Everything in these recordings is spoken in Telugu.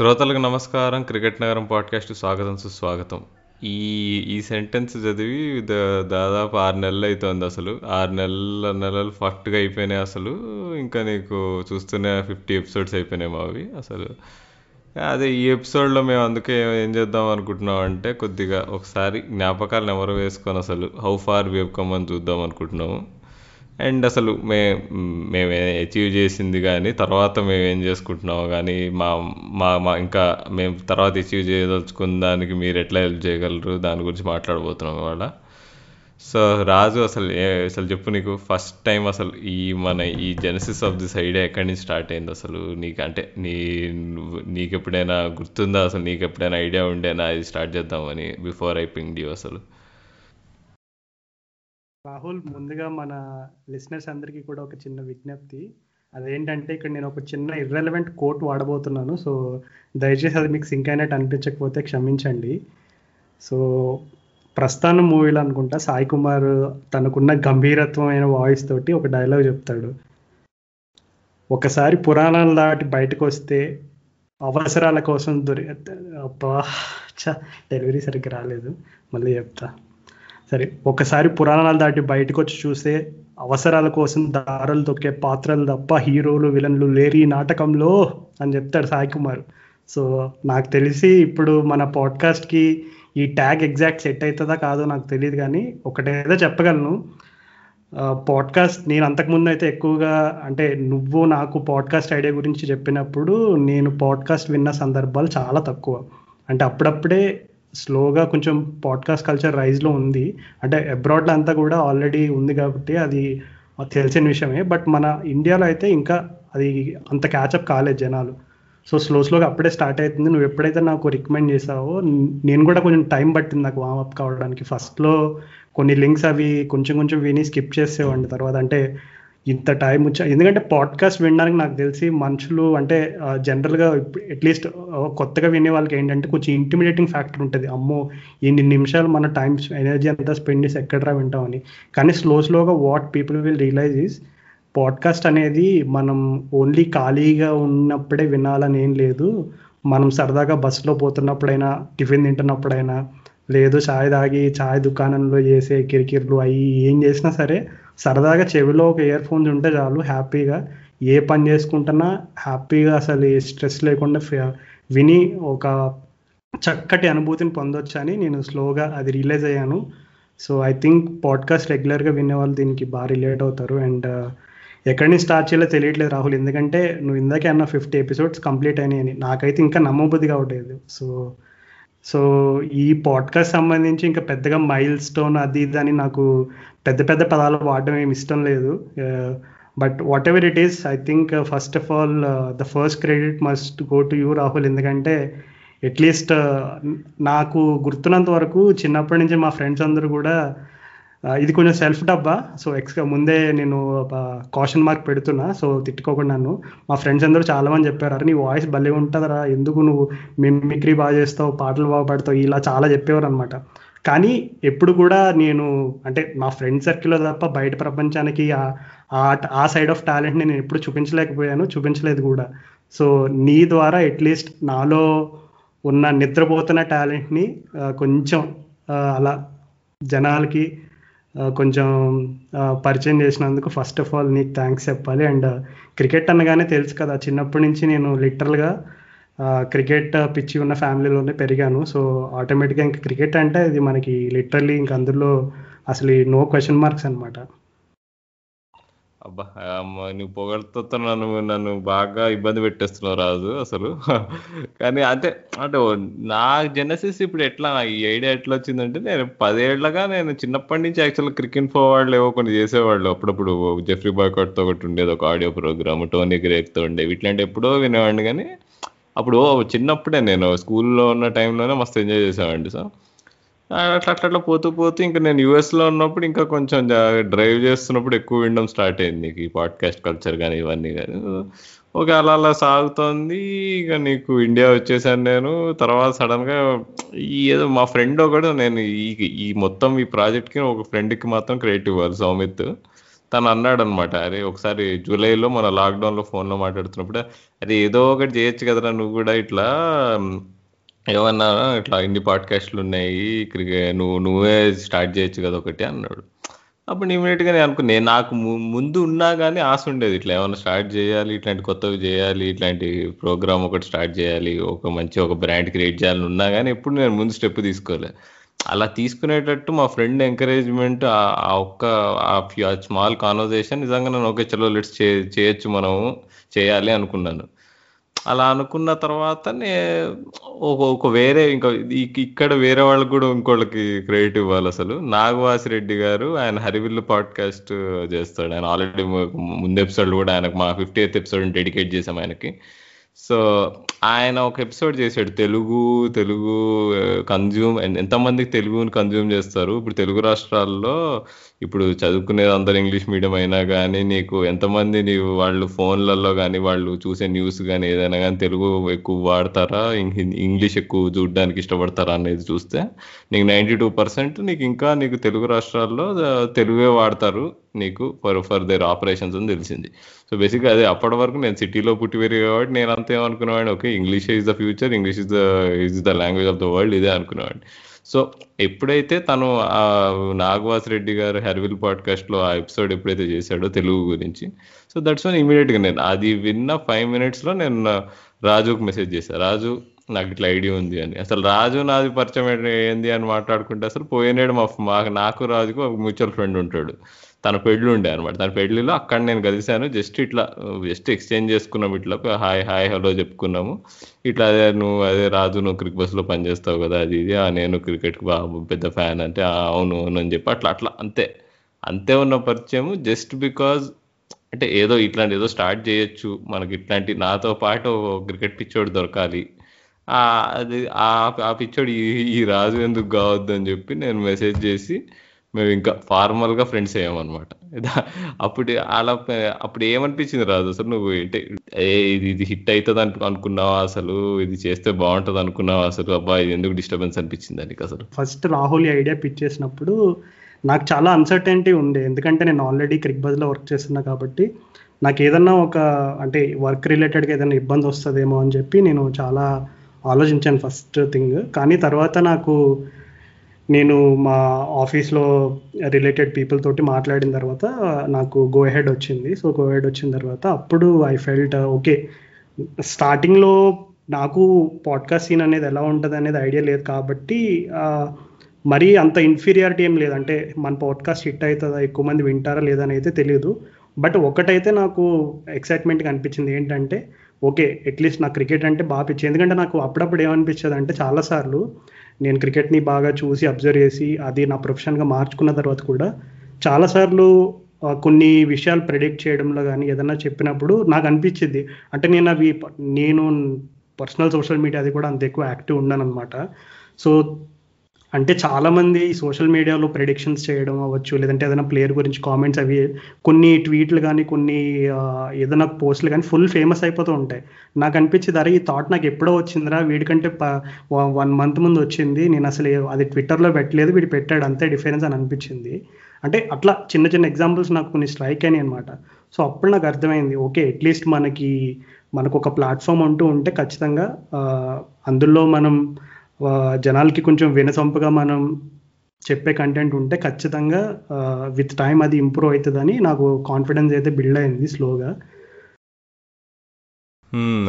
శ్రోతలకు నమస్కారం. క్రికెట్ నగరం పాడ్కాస్ట్ స్వాగతం సుస్వాగతం. ఈ ఈ సెంటెన్స్ చదివి దా- దాదాపు ఆరు నెలలు అవుతుంది అసలు. ఆరు నెలల నెలలు ఫస్ట్గా అయిపోయినాయి అసలు. ఇంకా నీకు చూస్తూనే ఫిఫ్టీ ఎపిసోడ్స్ అయిపోయినాయి మావి అసలు. అదే ఈ ఎపిసోడ్లో మేము అందుకే ఏం చేద్దాం అనుకుంటున్నాం అంటే కొద్దిగా ఒకసారి జ్ఞాపకాలను ఎవరు వేసుకొని అసలు హౌ ఫార్ వేవ్ కమ్ అని చూద్దాం అనుకుంటున్నాము. అండ్ అసలు మే మేము అచీవ్ చేసింది కానీ తర్వాత మేము ఏం చేసుకుంటున్నాము కానీ మా మా మా ఇంకా మేము తర్వాత అచీవ్ చేయదలుచుకున్న దానికి మీరు ఎట్లా హెల్ప్ చేయగలరు? దాని గురించి మాట్లాడబోతున్నాం ఇవాళ. సో రాజు అసలు అసలు చెప్పు నీకు. ఫస్ట్ టైం అసలు ఈ మన ఈ జెనసిస్ ఆఫ్ దిస్ ఐడియా ఎక్కడి నుంచి స్టార్ట్ అయింది అసలు? నీకు అంటే నీ నీకు ఎప్పుడైనా గుర్తుందా? అసలు నీకు ఎప్పుడైనా ఐడియా ఉండేనా? ఇది స్టార్ట్ చేద్దామని బిఫోర్ ఐ పింగ్ డ్యూ అసలు. రాహుల్ ముందుగా మన లిసినర్స్ అందరికీ కూడా ఒక చిన్న విజ్ఞప్తి. అదేంటంటే ఇక్కడ నేను ఒక చిన్న ఇర్రెలవెంట్ కోట్ వాడబోతున్నాను. సో దయచేసి అది మీకు సింక్ అయినట్టు అనిపించకపోతే క్షమించండి. సో ప్రస్థానం మూవీలో అనుకుంటా సాయి కుమార్ తనకున్న గంభీరత్వమైన వాయిస్ తోటి ఒక డైలాగ్ చెప్తాడు. ఒకసారి పురాణాలు దాటి బయటకు వస్తే అవసరాల కోసం దొరి అబ్బా డెలివరీ సరిగ్గా రాలేదు. మళ్ళీ చెప్తా. సరే ఒకసారి పురాణాలు దాటి బయటకు వచ్చి చూస్తే అవసరాల కోసం దారులు తొక్కే పాత్రలు తప్ప హీరోలు విలన్లు లేరు ఈ నాటకంలో అని చెప్తాడు సాయి కుమార్ సో నాకు తెలిసి ఇప్పుడు మన పాడ్కాస్ట్కి ఈ ట్యాగ్ ఎగ్జాక్ట్ సెట్ అవుతుందా కాదో నాకు తెలియదు కానీ ఒకటేదో చెప్పగలను. పాడ్కాస్ట్ నేను అంతకుముందు అయితే ఎక్కువగా అంటే నువ్వు నాకు పాడ్కాస్ట్ ఐడియా గురించి చెప్పినప్పుడు నేను పాడ్కాస్ట్ విన్న సందర్భాలు చాలా తక్కువ. అంటే అప్పుడప్పుడే స్లోగా కొంచెం పాడ్కాస్ట్ కల్చర్ రైజ్లో ఉంది. అంటే అబ్రాడ్లో అంతా కూడా ఆల్రెడీ ఉంది కాబట్టి అది తెలిసిన విషయమే. బట్ మన ఇండియాలో అయితే ఇంకా అది అంత క్యాచప్ కాలేదు జనాలు. సో స్లో స్లోగా అప్పుడే స్టార్ట్ అవుతుంది నువ్వు ఎప్పుడైతే నాకు రికమెండ్ చేసావో నేను కూడా కొంచెం టైం పట్టింది నాకు వామప్ కావడానికి. ఫస్ట్లో కొన్ని లింక్స్ అవి కొంచెం కొంచెం విని స్కిప్ చేసేవాడిని. తర్వాత అంటే ఇంత టైం వచ్చా ఎందుకంటే పాడ్కాస్ట్ వినడానికి నాకు తెలిసి మనుషులు అంటే జనరల్గా అట్లీస్ట్ కొత్తగా వినే వాళ్ళకి ఏంటంటే కొంచెం ఇంటిమిడేటింగ్ ఫ్యాక్టర్ ఉంటుంది. అమ్మో ఇన్ని నిమిషాలు మన టైం ఎనర్జీ అంతా స్పెండ్ చేసి ఎక్కడరా వింటామని. కానీ స్లో స్లోగా what people will realize is podcast అనేది మనం ఓన్లీ ఖాళీగా ఉన్నప్పుడే వినాలని ఏం లేదు. మనం సరదాగా బస్సులో పోతున్నప్పుడైనా టిఫిన్ తింటున్నప్పుడైనా లేదు చాయ్ తాగి చాయ్ దుకాణంలో చేసే కిరికిర్లు అవి ఏం చేసినా సరే సరదాగా చెవిలో ఒక ఇయర్ ఫోన్స్ ఉంటే చాలు హ్యాపీగా ఏ పని చేసుకుంటున్నా హ్యాపీగా అసలు ఏ స్ట్రెస్ లేకుండా విని ఒక చక్కటి అనుభూతిని పొందొచ్చు అని నేను స్లోగా అది రియలైజ్ అయ్యాను. సో ఐ థింక్ పాడ్కాస్ట్ రెగ్యులర్గా వినే వాళ్ళు దీనికి బాగా రిలేట్ అవుతారు. అండ్ uh, ఎక్కడి నుంచి స్టార్ట్ చేయాలో తెలియట్లేదు రాహుల్. ఎందుకంటే నువ్వు ఇందాకే అన్న ఫిఫ్టీ ఎపిసోడ్స్ కంప్లీట్ అయినాయని. నాకైతే ఇంకా నమ్మబుద్ధి కావట్లేదు. సో సో ఈ పాడ్కాస్ట్ సంబంధించి ఇంకా పెద్దగా మైల్ స్టోన్ అది ఇది అని నాకు పెద్ద పెద్ద పదాలు వాడడం ఏమి ఇష్టం లేదు. But whatever it is I think first of all the first credit must go to you Rahul ఎందుకంటే అట్లీస్ట్ uh, నాకు గుర్తున్నంత వరకు చిన్నప్పటి నుంచి మా ఫ్రెండ్స్ అందరూ కూడా ఇది కొంచెం సెల్ఫ్ డబ్బా. సో ఎక్స్గా ముందే నేను కాషన్ మార్క్ పెడుతున్నా. సో తిట్టుకోకుండా నన్ను మా ఫ్రెండ్స్ అందరూ చాలా మంది చెప్పారు అరే నీ వాయిస్ భలే ఉంటుందిరా. ఎందుకు నువ్వు మిమిక్రీ బాగా చేస్తావు పాటలు బాగా పాడతావు? ఇలా చాలా చెప్పేవారు అనమాట కానీ ఎప్పుడు కూడా నేను అంటే మా ఫ్రెండ్ సర్కిల్లో తప్ప బయట ప్రపంచానికి ఆ- ఆ సైడ్ ఆఫ్ టాలెంట్ని నేను ఎప్పుడు చూపించలేకపోయాను. చూపించలేదు కూడా. సో నీ ద్వారా అట్లీస్ట్ నాలో ఉన్న నిద్రపోతున్న టాలెంట్ని కొంచెం అలా జనాలకి కొంచెం పరిచయం చేసినందుకు ఫస్ట్ ఆఫ్ ఆల్ నీకు థ్యాంక్స్ చెప్పాలి. అండ్ క్రికెట్ అనగానే తెలుసు కదా చిన్నప్పటి నుంచి నేను లిటరల్గా క్రికెట్ పిచ్చి ఉన్న ఫ్యామిలీలోనే పెరిగాను. సో ఆటోమేటిక్గా ఇంకా క్రికెట్ అంటే ఇది మనకి లిటరల్లీ ఇంక అందులో అసలు నో క్వశ్చన్ మార్క్స్ అనమాట అబ్బా అమ్మ నువ్వు పొగడుతో నన్ను నన్ను బాగా ఇబ్బంది పెట్టేస్తున్నావు రాజు అసలు. కానీ అంటే అంటే నా జెనసిస్ ఇప్పుడు ఎట్లా ఈ ఐడియా ఎట్లా వచ్చిందంటే నేను పదేళ్ళగా నేను చిన్నప్పటి నుంచి యాక్చువల్గా క్రికెట్ ఫోర్వర్డ్లు ఏవో కొన్ని చేసేవాళ్ళు. అప్పుడప్పుడు జెఫ్రీ బాయ్కాట్తో ఒకటి ఉండేది ఒక ఆడియో ప్రోగ్రామ్ టోనీ గ్రేక్తో ఉండేవి ఇట్లాంటి ఎప్పుడో వినేవాడిని. కానీ అప్పుడు చిన్నప్పుడే నేను స్కూల్లో ఉన్న టైంలోనే మస్తు ఎంజాయ్ చేసేవాడిని సో అట్లా అట్లా అట్లా పోతూ పోతూ ఇంకా నేను యూఎస్లో ఉన్నప్పుడు ఇంకా కొంచెం డ్రైవ్ చేస్తున్నప్పుడు ఎక్కువ వినడం స్టార్ట్ అయింది నీకు ఈ పాడ్కాస్ట్ కల్చర్ కానీ ఇవన్నీ కానీ ఓకే అలా అలా సాగుతోంది ఇక నీకు ఇండియా వచ్చేసాను నేను. తర్వాత సడన్గా ఈ ఏదో మా ఫ్రెండ్ ఒకడు నేను ఈ ఈ మొత్తం ఈ ప్రాజెక్ట్కి ఒక ఫ్రెండ్కి మాత్రం క్రెడిట్ ఇవ్వాలి సౌమిత్. తను అన్నాడు అనమాట అరే ఒకసారి జూలైలో మన లాక్డౌన్లో ఫోన్లో మాట్లాడుతున్నప్పుడు అది ఏదో ఒకటి చేయొచ్చు కదరా నువ్వు కూడా ఇట్లా మ్, ఏమన్నా ఇట్లా ఇన్ని పాడ్కాస్ట్లు ఉన్నాయి క్రికెట్ నువ్వు నువ్వే స్టార్ట్ చేయొచ్చు కదా ఒకటి అన్నాడు. అప్పుడు ఇమీడియట్గా నేను అనుకున్నా నేను నాకు ము- ముందు ఉన్నా కానీ ఆశ ఉండేది ఇట్లా ఏమైనా స్టార్ట్ చేయాలి ఇట్లాంటి కొత్తవి చేయాలి ఇట్లాంటి ప్రోగ్రామ్ ఒకటి స్టార్ట్ చేయాలి ఒక మంచి ఒక బ్రాండ్ క్రియేట్ చేయాలని ఉన్నా కానీ ఎప్పుడు నేను ముందు స్టెప్ తీసుకోలే. అలా తీసుకునేటట్టు మా ఫ్రెండ్ ఎంకరేజ్మెంట్ ఆ ఒక్క ఆ స్మాల్ కాన్వర్జేషన్ నిజంగా నేను ఓకే చలో లెట్స్ చేయొచ్చు మనము చేయాలి అనుకున్నాను. అలా అనుకున్న తర్వాత ఒక ఒక వేరే ఇంకా ఇక్కడ వేరే వాళ్ళకి కూడా ఇంకోళ్ళకి క్రెడిట్ ఇవ్వాలి అసలు. నాగవాసి రెడ్డి గారు ఆయన హరివిల్లు పాడ్కాస్ట్ చేస్తాడు. ఆయన ఆల్రెడీ ముందు ఎపిసోడ్ కూడా ఆయనకు మా ఫిఫ్టీ ఎయిత్ ఎపిసోడ్ డెడికేట్ చేసాం ఆయనకి. సో ఆయన ఒక ఎపిసోడ్ చేశాడు. తెలుగు తెలుగు కన్జ్యూమ్ ఎంతమందికి తెలుగుని కన్జ్యూమ్ చేస్తారు? ఇప్పుడు తెలుగు రాష్ట్రాల్లో ఇప్పుడు చదువుకునేది అందరు ఇంగ్లీష్ మీడియం అయినా కానీ నీకు ఎంతమంది నీవు వాళ్ళు ఫోన్లలో కానీ వాళ్ళు చూసే న్యూస్ కానీ ఏదైనా కానీ తెలుగు ఎక్కువ వాడతారా? ఇంగ్లీష్ ఎక్కువ చూడడానికి ఇష్టపడతారా అనేది చూస్తే నీకు నైంటీ టూ పర్సెంట్ నీకు ఇంకా నీకు తెలుగు రాష్ట్రాల్లో తెలుగే వాడతారు నీకు ఫర్ ఫర్ దేర్ ఆపరేషన్స్ అని తెలిసింది. సో బేసిక్గా అదే అప్పటి వరకు నేను సిటీలో పుట్టి పెరిగే కాబట్టి నేను అంతా ఏమనుకునేవాడిని? Okay English is the future English is the is the language of the world ఇదే అనుకునేవాడిని. సో ఎప్పుడైతే తను నాగవాస్ రెడ్డి గారు హెర్విల్ పాడ్కాస్ట్లో ఆ ఎపిసోడ్ ఎప్పుడైతే చేశాడో తెలుగు గురించి. సో దట్స్ వన్ ఇమీడియట్గా నేను అది విన్న ఫైవ్ మినిట్స్లో నేను రాజుకు మెసేజ్ చేశాను రాజు నాకు ఇట్లా ఐడియా ఉంది అని. అసలు రాజు నాది పరిచయం ఏంది అని మాట్లాడుకుంటే అసలు పోయినాడు మా మా నాకు రాజుకు ఒక మ్యూచువల్ ఫ్రెండ్ ఉంటాడు. తన పెళ్ళి ఉండే అనమాట తన పెళ్ళిలో అక్కడ నేను కలిశాను జస్ట్ ఇట్లా జస్ట్ ఎక్స్చేంజ్ చేసుకున్నాం ఇట్లా. హాయ్ హాయ్ హలో చెప్పుకున్నాము. ఇట్లా అదే నువ్వు అదే రాజు నువ్వు క్రికెట్ బస్లో పనిచేస్తావు కదా అది ఇది. "ఆ, నేను క్రికెట్కి బాగా పెద్ద ఫ్యాన్ అంటే అవును అవును అని చెప్పి అట్లా అట్లా అంతే. అంతే ఉన్న పరిచయం జస్ట్ బికాజ్ అంటే ఏదో ఇట్లాంటి ఏదో స్టార్ట్ చేయొచ్చు. మనకి ఇట్లాంటి నాతో పాటు క్రికెట్ పిచ్చోడు దొరకాలి. అది ఆ ఆ పిచ్చోడు ఈ ఈ రాజు ఎందుకు కావద్దు అని చెప్పి నేను మెసేజ్ చేసి మేము ఇంకా ఫార్మల్గా ఫ్రెండ్స్ అయ్యామన్నమాట. అప్పుడు అలా అప్పుడు ఏమనిపించింది రాదు అసలు నువ్వు ఏ ఇది ఇది హిట్ అవుతుంది అను అనుకున్నావా అసలు? ఇది చేస్తే బాగుంటది అనుకున్నావా అసలు? అబ్బా ఇది ఎందుకు డిస్టర్బెన్స్ అనిపించింది అని అసలు? ఫస్ట్ రాహుల్ ఐడియా పిచ్ చేసినప్పుడు నాకు చాలా అన్సర్టెనిటీ ఉండే. ఎందుకంటే నేను ఆల్రెడీ క్రిక్ బజ్లో వర్క్ చేస్తున్నా కాబట్టి నాకు ఏదన్నా ఒక అంటే వర్క్ రిలేటెడ్గా ఏదైనా ఇబ్బంది వస్తుందేమో అని చెప్పి నేను చాలా ఆలోచించాను ఫస్ట్ థింగ్. కానీ తర్వాత నాకు నేను మా ఆఫీస్లో రిలేటెడ్ పీపుల్ తోటి మాట్లాడిన తర్వాత నాకు గో హెడ్ వచ్చింది. సో గో హెడ్ వచ్చిన తర్వాత అప్పుడు ఐ ఫెల్ట్ ఓకే స్టార్టింగ్లో నాకు పాడ్కాస్ట్ సీన్ అనేది ఎలా ఉంటుంది అనేది ఐడియా లేదు కాబట్టి uh, మరీ అంత ఇన్ఫీరియారిటీ ఏం లేదు. అంటే మన పాడ్కాస్ట్ హిట్ అవుతుందా ఎక్కువ మంది వింటారా లేదా అని అయితే తెలియదు బట్ ఒకటైతే నాకు ఎక్సైట్మెంట్గా అనిపించింది ఏంటంటే ఓకే అట్లీస్ట్ నాకు క్రికెట్ అంటే బాగా పిచ్చి. ఎందుకంటే నాకు అప్పుడప్పుడు ఏమనిపించేది అంటే చాలాసార్లు నేను క్రికెట్ని బాగా చూసి అబ్జర్వ్ చేసి అది నా ప్రొఫెషన్గా మార్చుకున్న తర్వాత కూడా చాలాసార్లు కొన్ని విషయాలు ప్రెడిక్ట్ చేయడంలో కానీ ఏదన్నా చెప్పినప్పుడు నాకు అనిపించింది. అంటే నేను అవి నేను పర్సనల్ సోషల్ మీడియా అది కూడా అంత ఎక్కువ యాక్టివ్ ఉన్నాను అనమాట సో అంటే చాలా మంది సోషల్ మీడియాలో ప్రెడిక్షన్స్ చేయడం అవ్వచ్చు లేదంటే ఏదైనా ప్లేయర్ గురించి కామెంట్స్ అవి కొన్ని ట్వీట్లు కానీ కొన్ని ఏదైనా పోస్టులు కానీ ఫుల్ ఫేమస్ అయిపోతూ ఉంటాయి. నాకు అనిపించింది అరే ఈ థాట్ నాకు ఎప్పుడో వచ్చిందిరా వీడికంటే వన్ మంత్ ముందు వచ్చింది నేను అసలు అది ట్విట్టర్లో పెట్టలేదు వీడు పెట్టాడు అంతే డిఫరెన్స్ అని అనిపించింది. అంటే అట్లా చిన్న చిన్న ఎగ్జాంపుల్స్ నాకు కొన్ని స్ట్రైక్ అయినాయి అనమాట సో అప్పుడు నాకు అర్థమైంది ఓకే అట్లీస్ట్ మనకి మనకు ఒక ప్లాట్ఫామ్ అంటూ ఉంటే ఖచ్చితంగా అందులో మనం జనాలకి కొంచెం వినసొంపుగా మనం చెప్పే కంటెంట్ ఉంటే ఖచ్చితంగా విత్ టైం అది ఇంప్రూవ్ అవుతుందని నాకు కాన్ఫిడెన్స్ అయితే బిల్డ్ అయింది స్లోగా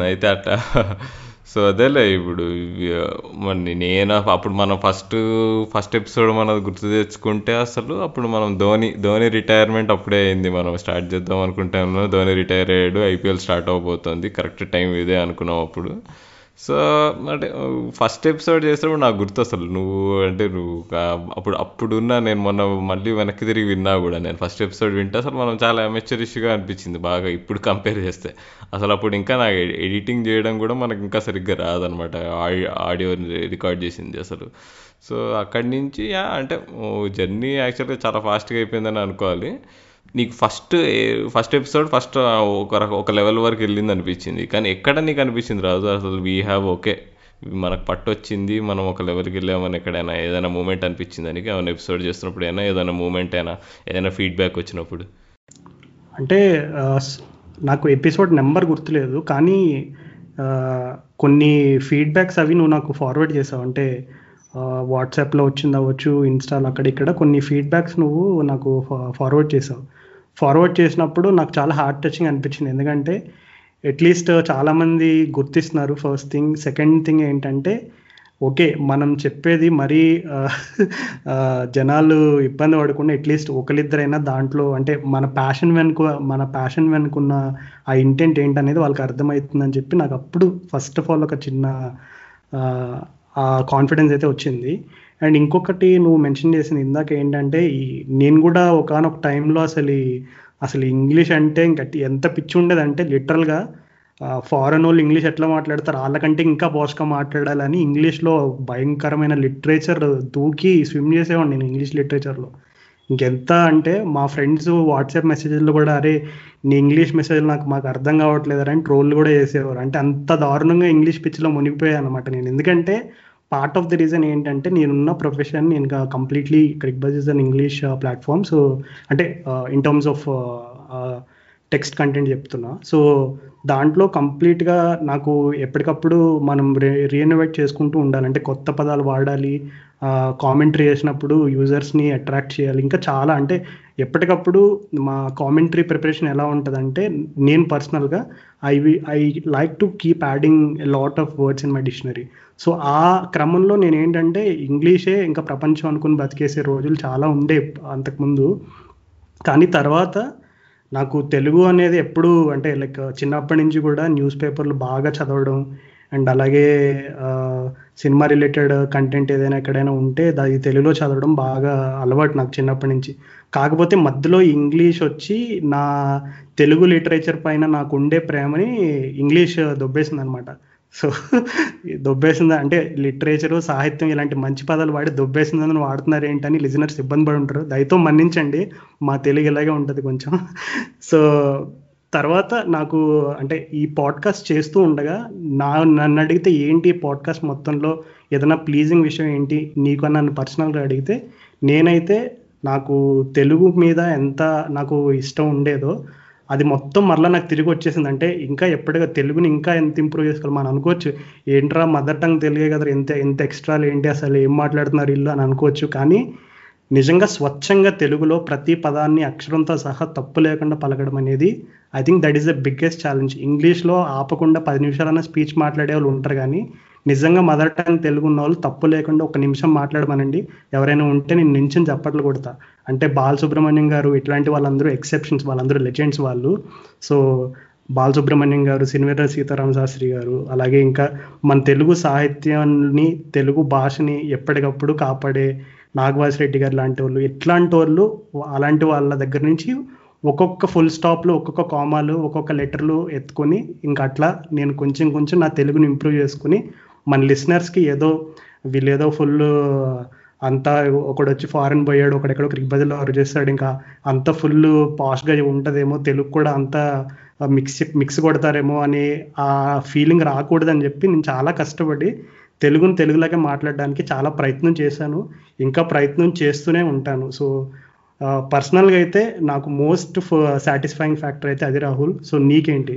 అయితే అట్లా సో అదేలే ఇప్పుడు మరి నేను అప్పుడు మనం ఫస్ట్ ఫస్ట్ ఎపిసోడ్ మనం గుర్తు తెచ్చుకుంటే అసలు అప్పుడు మనం ధోని ధోని రిటైర్మెంట్ అప్పుడే అయింది. మనం స్టార్ట్ చేద్దాం అనుకుంటాము ధోని రిటైర్ అయ్యాడు ఐపీఎల్ స్టార్ట్ అవబోతుంది కరెక్ట్ టైం ఇదే అనుకున్నాం అప్పుడు. సో అంటే ఫస్ట్ ఎపిసోడ్ చేసినప్పుడు నాకు గుర్తు అసలు. నువ్వు అంటే నువ్వు అప్పుడు అప్పుడున్న నేను మొన్న మళ్ళీ వెనక్కి తిరిగి విన్నా కూడా నేను ఫస్ట్ ఎపిసోడ్ వింటే అసలు మనం చాలా అమెచరిష్గా అనిపించింది బాగా ఇప్పుడు కంపేర్ చేస్తే. అసలు అప్పుడు ఇంకా నాకు ఎడిటింగ్ చేయడం కూడా మనకి ఇంకా సరిగ్గా రాదనమాట ఆడియో రికార్డ్ చేసింది అసలు. సో అక్కడి నుంచి అంటే జర్నీ యాక్చువల్గా చాలా ఫాస్ట్గా అయిపోయిందని అనుకోవాలి. నీకు ఫస్ట్ ఫస్ట్ ఎపిసోడ్ ఫస్ట్ ఒక రక- ఒక లెవెల్ వరకు వెళ్ళింది అనిపించింది. కానీ ఎక్కడ నీకు అనిపించింది రాజు? అసలు వీ హ్యావ్ ఓకే మనకు పట్టొచ్చింది మనం ఒక లెవెల్కి వెళ్ళామని ఎక్కడైనా ఏదైనా మూమెంట్ అనిపించింది అని ఏమైనా ఎపిసోడ్ చేస్తున్నప్పుడు అయినా ఏదైనా మూమెంట్ అయినా ఏదైనా ఫీడ్బ్యాక్ వచ్చినప్పుడు? అంటే నాకు ఎపిసోడ్ నెంబర్ గుర్తులేదు కానీ కొన్ని ఫీడ్బ్యాక్స్ అవి నువ్వు నాకు ఫార్వర్డ్ చేసావు. అంటే వాట్సాప్లో వచ్చింది అవ్వచ్చు ఇన్స్టాల్ అక్కడ ఇక్కడ కొన్ని ఫీడ్బ్యాక్స్ నువ్వు నాకు ఫార్వర్డ్ చేసావు. ఫార్వర్డ్ చేసినప్పుడు నాకు చాలా హార్ట్ టచింగ్ అనిపించింది. ఎందుకంటే అట్లీస్ట్ uh, చాలామంది గుర్తిస్తున్నారు ఫస్ట్ థింగ్ సెకండ్ థింగ్ ఏంటంటే ఓకే మనం చెప్పేది మరీ uh, uh, జనాలు ఇబ్బంది పడకుండా అట్లీస్ట్ ఒకరిద్దరైనా దాంట్లో అంటే మన ప్యాషన్ వెనుక మన ప్యాషన్ వెనుకున్న ఆ ఇంటెంట్ ఏంటనేది వాళ్ళకి అర్థమవుతుందని చెప్పి నాకు అప్పుడు ఫస్ట్ ఆఫ్ ఆల్ ఒక చిన్న కాన్ఫిడెన్స్ అయితే వచ్చింది. అండ్ ఇంకొకటి నువ్వు మెన్షన్ చేసింది ఇందాక ఏంటంటే ఈ నేను కూడా ఒకనొక టైంలో అసలు అసలు ఇంగ్లీష్ అంటే ఇంకా ఎంత పిచ్చి ఉండేదంటే లిటరల్గా ఫారెన్ వాళ్ళు ఇంగ్లీష్ ఎట్లా మాట్లాడతారు వాళ్ళకంటే ఇంకా పోస్ట్గా మాట్లాడాలని ఇంగ్లీష్లో భయంకరమైన లిటరేచర్ దూకి స్విమ్ చేసేవాడిని నేను ఇంగ్లీష్ లిటరేచర్లో ఇంకెంత అంటే మా ఫ్రెండ్స్ వాట్సాప్ మెసేజ్లో కూడా అరే నీ ఇంగ్లీష్ మెసేజ్ నాకు మాకు అర్థం కావట్లేదు అని ట్రోల్ కూడా చేసేవారు. అంటే అంత దారుణంగా ఇంగ్లీష్ పిచ్చిలో మునిగిపోయాను అనమాట నేను. ఎందుకంటే పార్ట్ ఆఫ్ ద రీజన్ ఏంటంటే నేనున్న ప్రొఫెషన్ నేను completely Cricbuzz is an English platform so అంటే in terms of text content చెప్తున్నా. సో దాంట్లో కంప్లీట్గా నాకు ఎప్పటికప్పుడు మనం రీ రీఇనోవేట్ చేసుకుంటూ ఉండాలి. అంటే కొత్త పదాలు వాడాలి కామెంటరీ చేసినప్పుడు యూజర్స్ని అట్రాక్ట్ చేయాలి. ఇంకా చాలా అంటే ఎప్పటికప్పుడు మా కామెంటరీ ప్రిపరేషన్ ఎలా ఉంటుందంటే నేను పర్సనల్గా I we I like to keep adding lot of words in my dictionary so ఆ క్రమంలో నేను ఏంటంటే ఇంగ్లీషే ఇంకా ప్రపంచం అనుకుని బతికేసే రోజులు చాలా ఉండే అంతకుముందు. కానీ తర్వాత నాకు తెలుగు అనేది ఎప్పుడు అంటే లైక్ చిన్నప్పటి నుంచి కూడా న్యూస్ పేపర్లు బాగా చదవడం అండ్ అలాగే సినిమా రిలేటెడ్ కంటెంట్ ఏదైనా ఎక్కడైనా ఉంటే అది తెలుగులో చదవడం బాగా అలవాటు నాకు చిన్నప్పటి నుంచి. కాకపోతే మధ్యలో ఇంగ్లీష్ వచ్చి నా తెలుగు లిటరేచర్ పైన నాకు ఉండే ప్రేమని ఇంగ్లీష్ దొబ్బేసింది అనమాట సో దొబ్బేసిందా అంటే లిటరేచరు సాహిత్యం ఇలాంటి మంచి పదాలు వాడి దొబ్బేసిందని వాడుతున్నారు ఏంటని లిజనర్స్ ఇబ్బంది పడి ఉంటారు. దయతో మన్నించండి మా తెలుగు ఇలాగే ఉంటుంది కొంచెం. సో తర్వాత నాకు అంటే ఈ పాడ్కాస్ట్ చేస్తూ ఉండగా నా నన్ను అడిగితే ఏంటి ఈ పాడ్కాస్ట్ మొత్తంలో ఏదైనా ప్లీజింగ్ విషయం ఏంటి నీకు అని నన్ను పర్సనల్గా అడిగితే నేనైతే నాకు తెలుగు మీద ఎంత నాకు ఇష్టం ఉండేదో అది మొత్తం మరలా నాకు తిరిగి వచ్చేసింది. అంటే ఇంకా ఎప్పటిగా తెలుగుని ఇంకా ఎంత ఇంప్రూవ్ చేసుకోవాలి మనం అనుకోవచ్చు. ఏంట్రా మదర్ టంగ్ తెలుగే కదా ఎంత ఎంత ఎక్స్ట్రాలు ఏంటి అసలు ఏం మాట్లాడుతున్నారు ఇల్లు అని అనుకోవచ్చు. కానీ నిజంగా స్వచ్ఛంగా తెలుగులో ప్రతి పదాన్ని అక్షరంతో సహా తప్పు లేకుండా పలకడం అనేది I think that is the biggest challenge ఇంగ్లీష్లో ఆపకుండా పది నిమిషాలన్న స్పీచ్ మాట్లాడే వాళ్ళు ఉంటారు కానీ నిజంగా మదర్ టంగ్ తెలుగు ఉన్న వాళ్ళు తప్పు లేకుండా ఒక నిమిషం మాట్లాడమనండి. ఎవరైనా ఉంటే నేను నించుని చప్పట్లు కొడతా. అంటే బాలసుబ్రహ్మణ్యం గారు ఇట్లాంటి వాళ్ళందరూ ఎక్సెప్షన్స్ వాళ్ళందరూ లెజెండ్స్ వాళ్ళు. సో బాలసుబ్రహ్మణ్యం గారు సినివేర సీతారామ శాస్త్రి గారు అలాగే ఇంకా మన తెలుగు సాహిత్యాన్ని తెలుగు భాషని ఎప్పటికప్పుడు కాపాడే నాగవాసి రెడ్డి గారు లాంటి వాళ్ళు ఎట్లాంటి వాళ్ళు అలాంటి వాళ్ళ దగ్గర నుంచి ఒక్కొక్క ఫుల్ స్టాప్లు ఒక్కొక్క కామాలు ఒక్కొక్క లెటర్లు ఎత్తుకొని ఇంకా అట్లా నేను కొంచెం కొంచెం నా తెలుగుని ఇంప్రూవ్ చేసుకుని మన లిసనర్స్కి ఏదో వీళ్ళు ఏదో ఫుల్ అంతా ఒకడు వచ్చి ఫారెన్ పోయాడు ఒకడెక్కడో క్రిక్ బజల్లో అరు చేస్తాడు ఇంకా అంత ఫుల్ పాష్గా ఉంటుందేమో తెలుగు కూడా అంత మిక్స్ మిక్స్ కొడతారేమో అని ఆ ఫీలింగ్ రాకూడదని చెప్పి నేను చాలా కష్టపడి తెలుగుని తెలుగులాగే మాట్లాడడానికి చాలా ప్రయత్నం చేశాను ఇంకా ప్రయత్నం చేస్తూనే ఉంటాను. సో పర్సనల్గా అయితే నాకు మోస్ట్ సాటిస్ఫైయింగ్ ఫ్యాక్టర్ అయితే అది రాహుల్. సో నీకేంటి?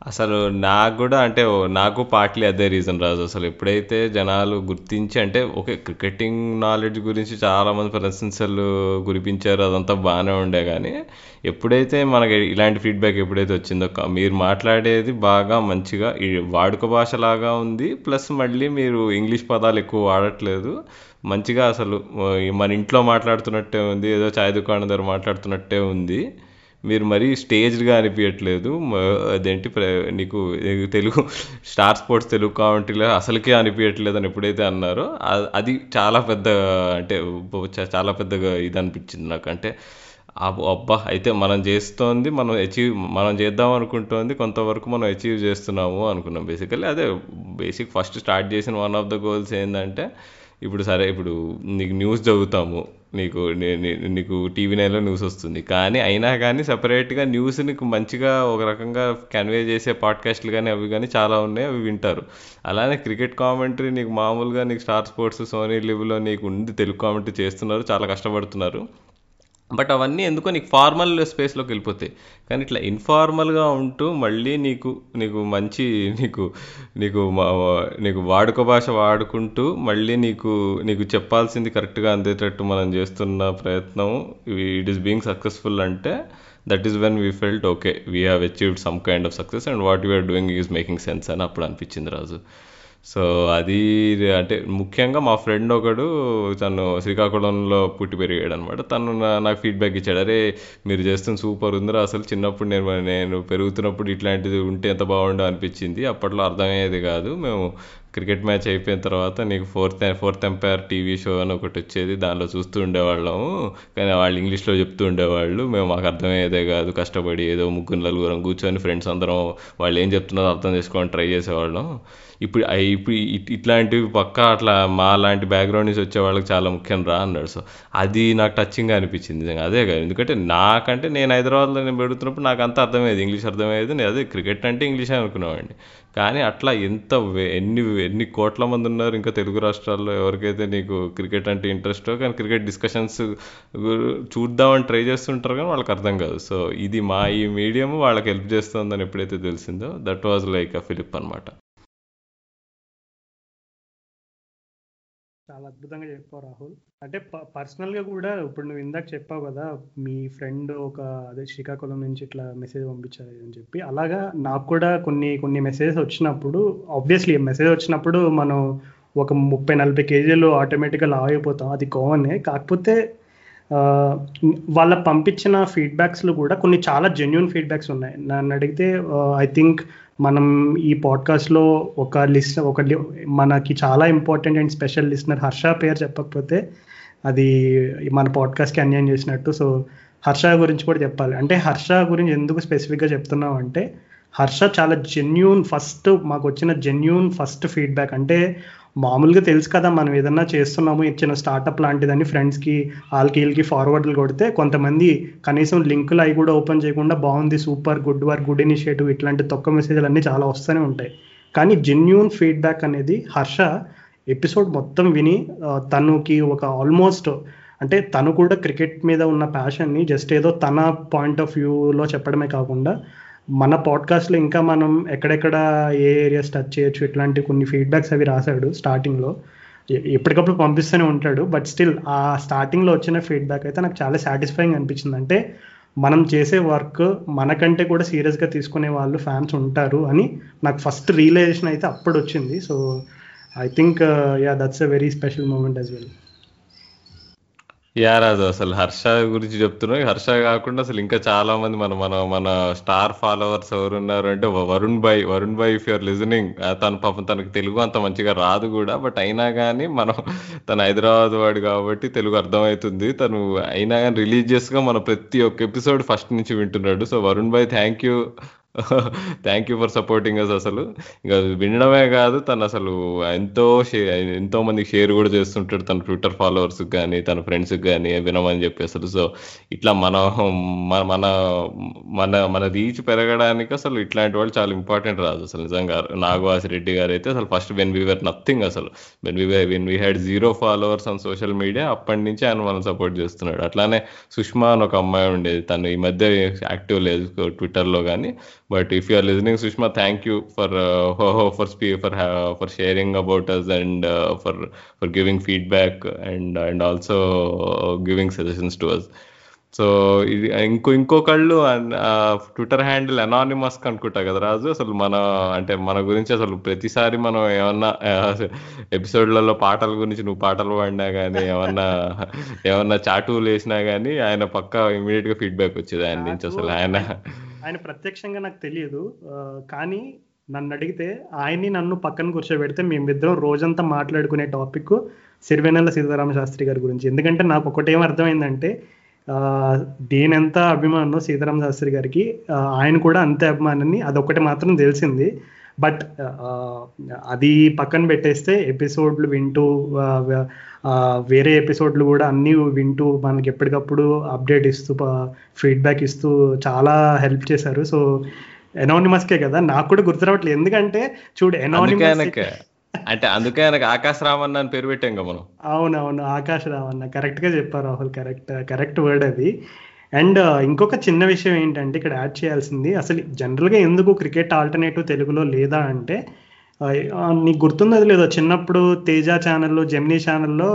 అసలు నాకు కూడా అంటే నాకు పార్ట్లీ అదే రీజన్ రాజు. అసలు ఎప్పుడైతే జనాలు గుర్తించి అంటే ఓకే క్రికెటింగ్ నాలెడ్జ్ గురించి చాలామంది ప్రశంసలు కురిపించారు అదంతా బాగానే ఉండే కానీ ఎప్పుడైతే మనకి ఇలాంటి ఫీడ్బ్యాక్ ఎప్పుడైతే వచ్చిందో క- మీరు మాట్లాడేది బాగా మంచిగా ఈ వాడుక భాషలాగా ఉంది ప్లస్ మళ్ళీ మీరు ఇంగ్లీష్ పదాలు ఎక్కువ వాడట్లేదు మంచిగా అసలు మన ఇంట్లో మాట్లాడుతున్నట్టే ఉంది ఏదో చాయ్ దుకాణం దగ్గర మాట్లాడుతున్నట్టే ఉంది. మీరు మరీ స్టేజ్డ్గా అనిపించట్లేదు అదేంటి ప్ర- నీకు నీకు తెలుగు స్టార్ స్పోర్ట్స్ తెలుగు కామెంటరీలో అసలుకే అనిపించట్లేదు అని ఎప్పుడైతే అన్నారో అది చాలా పెద్ద అంటే చాలా పెద్దగా ఇది అనిపించింది నాకు. అంటే అబ్బా అయితే మనం చేస్తోంది మనం అచీవ్ మనం చేద్దాం అనుకుంటోంది కొంతవరకు మనం అచీవ్ చేస్తున్నాము అనుకున్నాం. బేసికల్లీ అదే బేసిక్ ఫస్ట్ స్టార్ట్ చేసిన వన్ ఆఫ్ ద గోల్స్ ఏంటంటే ఇప్పుడు సరే ఇప్పుడు నీకు న్యూస్ చదువుతాము. నీకు నీ- నీకు టీవీ నైన్లో న్యూస్ వస్తుంది. కానీ అయినా కానీ సపరేట్గా న్యూస్ నీకు మంచిగా ఒక రకంగా కన్వే చేసే పాడ్కాస్ట్లు కానీ అవి కానీ చాలా ఉన్నాయి అవి వింటారు. అలానే క్రికెట్ కామెంటరీ నీకు మామూలుగా నీకు స్టార్ స్పోర్ట్స్ సోనీ లివ్లో నీకు ఉంది తెలుగు కామెంటరీ చేస్తున్నారు చాలా కష్టపడుతున్నారు. బట్ అవన్నీ ఎందుకో నీకు ఫార్మల్ స్పేస్లోకి వెళ్ళిపోతాయి. కానీ ఇట్లా ఇన్ఫార్మల్గా ఉంటూ మళ్ళీ నీకు నీకు మంచి నీకు నీకు మా- నీకు వాడుక భాష వాడుకుంటూ మళ్ళీ నీకు నీకు చెప్పాల్సింది కరెక్ట్గా అందేటట్టు మనం చేస్తున్న ప్రయత్నం ఇట్ ఈస్ బీయింగ్ సక్సెస్ఫుల్ అంటే that is when we felt okay we have achieved some kind of success and what you're doing is making sense అని అప్పుడు అనిపించింది రాజు. సో అది అంటే ముఖ్యంగా మా ఫ్రెండ్ ఒకడు తను శ్రీకాకుళంలో పుట్టి పెరిగాడు అనమాట తను నాకు ఫీడ్బ్యాక్ ఇచ్చాడు. అరే మీరు చేస్తున్న సూపర్ ఉందిరా. అసలు చిన్నప్పుడు నేను నేను పెరుగుతున్నప్పుడు ఇట్లాంటిది ఉంటే ఎంత బాగుండో అనిపించింది. అప్పట్లో అర్థమయ్యేది కాదు. మేము క్రికెట్ మ్యాచ్ అయిపోయిన తర్వాత నీకు fourth fourth umpire TV show అని ఒకటి వచ్చేది. దానిలో చూస్తూ ఉండేవాళ్ళము. కానీ వాళ్ళు ఇంగ్లీష్లో చెప్తూ ఉండేవాళ్ళు. మేము మాకు అర్థమయ్యేదే కాదు. కష్టపడి ఏదో ముగ్గురు నలుగురం కూర్చొని ఫ్రెండ్స్ అందరం వాళ్ళు ఏం చెప్తున్నారో అర్థం చేసుకోవడానికి ట్రై చేసేవాళ్ళం. ఇప్పుడు ఇప్పుడు ఇట్లాంటివి పక్కా అట్లా మా లాంటి బ్యాక్గ్రౌండ్ నుంచి వచ్చే వాళ్ళకి చాలా ముఖ్యం రా అన్నాడు. సో అది నాకు టచ్చింగ్గా అనిపించింది నిజంగా. అదే కాదు. ఎందుకంటే నాకంటే నేను హైదరాబాద్లో నేను పెడుతున్నప్పుడు నాకు అంత అర్థమయ్యేది. ఇంగ్లీష్ అర్థమయ్యేది. నేను అదే క్రికెట్ అంటే ఇంగ్లీష్ అనుకునేవాడిని. కానీ అట్లా ఎంత వే- ఎన్ని ఎన్ని కోట్ల మంది ఉన్నారు ఇంకా తెలుగు రాష్ట్రాల్లో? ఎవరికైతే నీకు క్రికెట్ అంటే ఇంట్రెస్టో కానీ క్రికెట్ డిస్కషన్స్ చూద్దామని ట్రై చేస్తుంటారు కానీ వాళ్ళకి అర్థం కాదు. సో ఇది మా ఈ మీడియం వాళ్ళకి హెల్ప్ చేస్తుందని ఎప్పుడైతే తెలిసిందో that was like a fillip అనమాట చాలా అద్భుతంగా చెప్పావు రాహుల్. అంటే పర్సనల్గా కూడా ఇప్పుడు నువ్వు ఇందాక చెప్పావు కదా మీ ఫ్రెండ్ ఒక అదే శ్రీకాకుళం నుంచి ఇట్లా మెసేజ్ పంపించారు అని చెప్పి. అలాగా నాకు కూడా కొన్ని కొన్ని మెసేజెస్ వచ్చినప్పుడు ఆబ్వియస్లీ మెసేజ్ వచ్చినప్పుడు మనం ఒక ముప్పై నలభై కేజీలు ఆటోమేటిక్గా లావ్ అయిపోతాం. అది కామనే. కాకపోతే వాళ్ళ పంపించిన ఫీడ్బ్యాక్స్లో కూడా కొన్ని చాలా జెన్యున్ ఫీడ్బ్యాక్స్ ఉన్నాయి. నన్ను అడిగితే ఐ థింక్ మనం ఈ పాడ్కాస్ట్లో ఒక లిస్ట్ ఒక మనకి చాలా important and special listener Harsha పేరు చెప్పకపోతే అది మన పాడ్కాస్ట్కి అన్యాయం చేసినట్టు. సో హర్ష గురించి కూడా చెప్పాలి. అంటే హర్ష గురించి ఎందుకు స్పెసిఫిక్గా చెప్తున్నాం అంటే హర్ష చాలా జెన్యూన్ ఫస్ట్ మాకు వచ్చిన జెన్యూన్ ఫస్ట్ ఫీడ్బ్యాక్ అంటే మామూలుగా తెలుసు కదా మనం ఏదన్నా చేస్తున్నాము ఇచ్చిన స్టార్టప్ లాంటిదని ఫ్రెండ్స్కి వాళ్ళకి వీళ్ళకి ఫార్వర్డ్లు కొడితే కొంతమంది కనీసం లింకులు అవి కూడా ఓపెన్ చేయకుండా బాగుంది super good work good initiative ఇట్లాంటి తొక్క మెసేజ్లు అన్నీ చాలా వస్తూనే ఉంటాయి. కానీ జెన్యూన్ ఫీడ్బ్యాక్ అనేది హర్ష ఎపిసోడ్ మొత్తం విని తనకి ఒక ఆల్మోస్ట్ అంటే తను కూడా క్రికెట్ మీద ఉన్న ప్యాషన్ని జస్ట్ ఏదో తన పాయింట్ ఆఫ్ వ్యూలో చెప్పడమే కాకుండా మన పాడ్కాస్ట్లో ఇంకా మనం ఎక్కడెక్కడ ఏ ఏరియాస్ టచ్ చేయొచ్చు ఇట్లాంటి కొన్ని ఫీడ్బ్యాక్స్ అవి రాశాడు స్టార్టింగ్లో ఎప్పటికప్పుడు పంపిస్తూనే ఉంటాడు బట్ స్టిల్ ఆ స్టార్టింగ్లో వచ్చిన ఫీడ్బ్యాక్ అయితే నాకు చాలా సాటిస్ఫైయింగ్ అనిపించింది. అంటే మనం చేసే వర్క్ మనకంటే కూడా సీరియస్గా తీసుకునే వాళ్ళు ఫ్యాన్స్ ఉంటారు అని నాకు ఫస్ట్ రియలైజేషన్ అయితే అప్పుడు వచ్చింది. So I think yeah that's a very special moment as well yeah Raju అసలు హర్ష గురించి చెప్తున్నావు. హర్ష కాకుండా అసలు ఇంకా చాలా మంది మన మన మన స్టార్ ఫాలోవర్స్ ఎవరు ఉన్నారు అంటే Varun bhai Varun bhai if you're listening తన పాపం తనకు తెలుగు అంత మంచిగా రాదు కూడా. బట్ అయినా కానీ మనం తను హైదరాబాద్ వాడు కాబట్టి తెలుగు అర్థమవుతుంది. తను అయినా కానీ రిలీజియస్గా మన ప్రతి ఒక్క ఎపిసోడ్ ఫస్ట్ నుంచి వింటున్నాడు. So Varun bhai thank you. Thank you for supporting us అసలు. ఇంకా వినడమే కాదు తను అసలు ఎంతో షే- ఎంతో మందికి షేర్ కూడా చేస్తుంటాడు తన ట్విట్టర్ ఫాలోవర్స్ కానీ తన ఫ్రెండ్స్కి కానీ వినమని చెప్పి అసలు. సో ఇట్లా మన మన మన మన రీచ్ పెరగడానికి అసలు ఇట్లాంటి వాళ్ళు చాలా ఇంపార్టెంట్ రాదు అసలు. నిజంగా నాగవాసి రెడ్డి గారు అయితే అసలు first when we were nothing అసలు. When we when we had zero followers on social media అప్పటి నుంచి ఆయన మనం సపోర్ట్ చేస్తున్నాడు. అట్లానే సుష్మా అని ఒక అమ్మాయి ఉండేది. తను ఈ మధ్య యాక్టివ్ లేదు ట్విట్టర్లో కానీ but if you are listening Sushma thank you for for స్పీ for for sharing about us and for for giving feedback and and also giving suggestions to us so ఇది ఇంకో ఇంకొకళ్ళు ట్విట్టర్ హ్యాండిల్ అనానిమస్ అనుకుంటా కదా రాజు? అసలు మన అంటే మన గురించి అసలు ప్రతిసారి మనం ఏమన్నా ఎపిసోడ్లలో పాటల గురించి నువ్వు పాటలు పాడినా కానీ ఏమన్నా ఏమన్నా చాటులు వేసినా కానీ ఆయన పక్క ఇమీడియట్గా ఫీడ్బ్యాక్ వచ్చేది ఆయన నుంచి అసలు. ఆయన ఆయన ప్రత్యక్షంగా నాకు తెలియదు. కానీ నన్ను అడిగితే ఆయన్ని నన్ను పక్కన కూర్చోబెడితే మేమిద్దరం రోజంతా మాట్లాడుకునే టాపిక్ సిరివెన్నెల సీతారామ శాస్త్రి గారి గురించి. ఎందుకంటే నాకు ఒకటేం అర్థమైందంటే నేను దేనెంత అభిమానం సీతారామ శాస్త్రి గారికి ఆయన కూడా అంతే అభిమానాన్ని అదొకటి మాత్రం తెలిసింది. బట్ అది పక్కన పెట్టేస్తే ఎపిసోడ్లు వింటూ వేరే ఎపిసోడ్లు కూడా అన్నీ వింటూ మనకి ఎప్పటికప్పుడు అప్డేట్ ఇస్తూ ఫీడ్బ్యాక్ ఇస్తూ చాలా హెల్ప్ చేశారు. సో ఎనానిమస్కే కదా నాకు కూడా గుర్తు రావట్లేదు. ఎందుకంటే చూడు ఎనానిమస్ అంటే అందుకే ఆయనకు ఆకాశ రామన్న అని పేరు పెట్టాం కదా మనం. అవునవును ఆకాశ రావన్న కరెక్ట్గా చెప్పారు రాహుల్. కరెక్ట్ కరెక్ట్ వర్డ్ అది. అండ్ ఇంకొక చిన్న విషయం ఏంటంటే ఇక్కడ యాడ్ చేయాల్సింది అసలు జనరల్గా ఎందుకు క్రికెట్ ఆల్టర్నేటివ్ తెలుగులో లేదా అంటే నీకు గుర్తున్నది లేదో చిన్నప్పుడు తేజ ఛానల్లో జెమినీ ఛానల్లో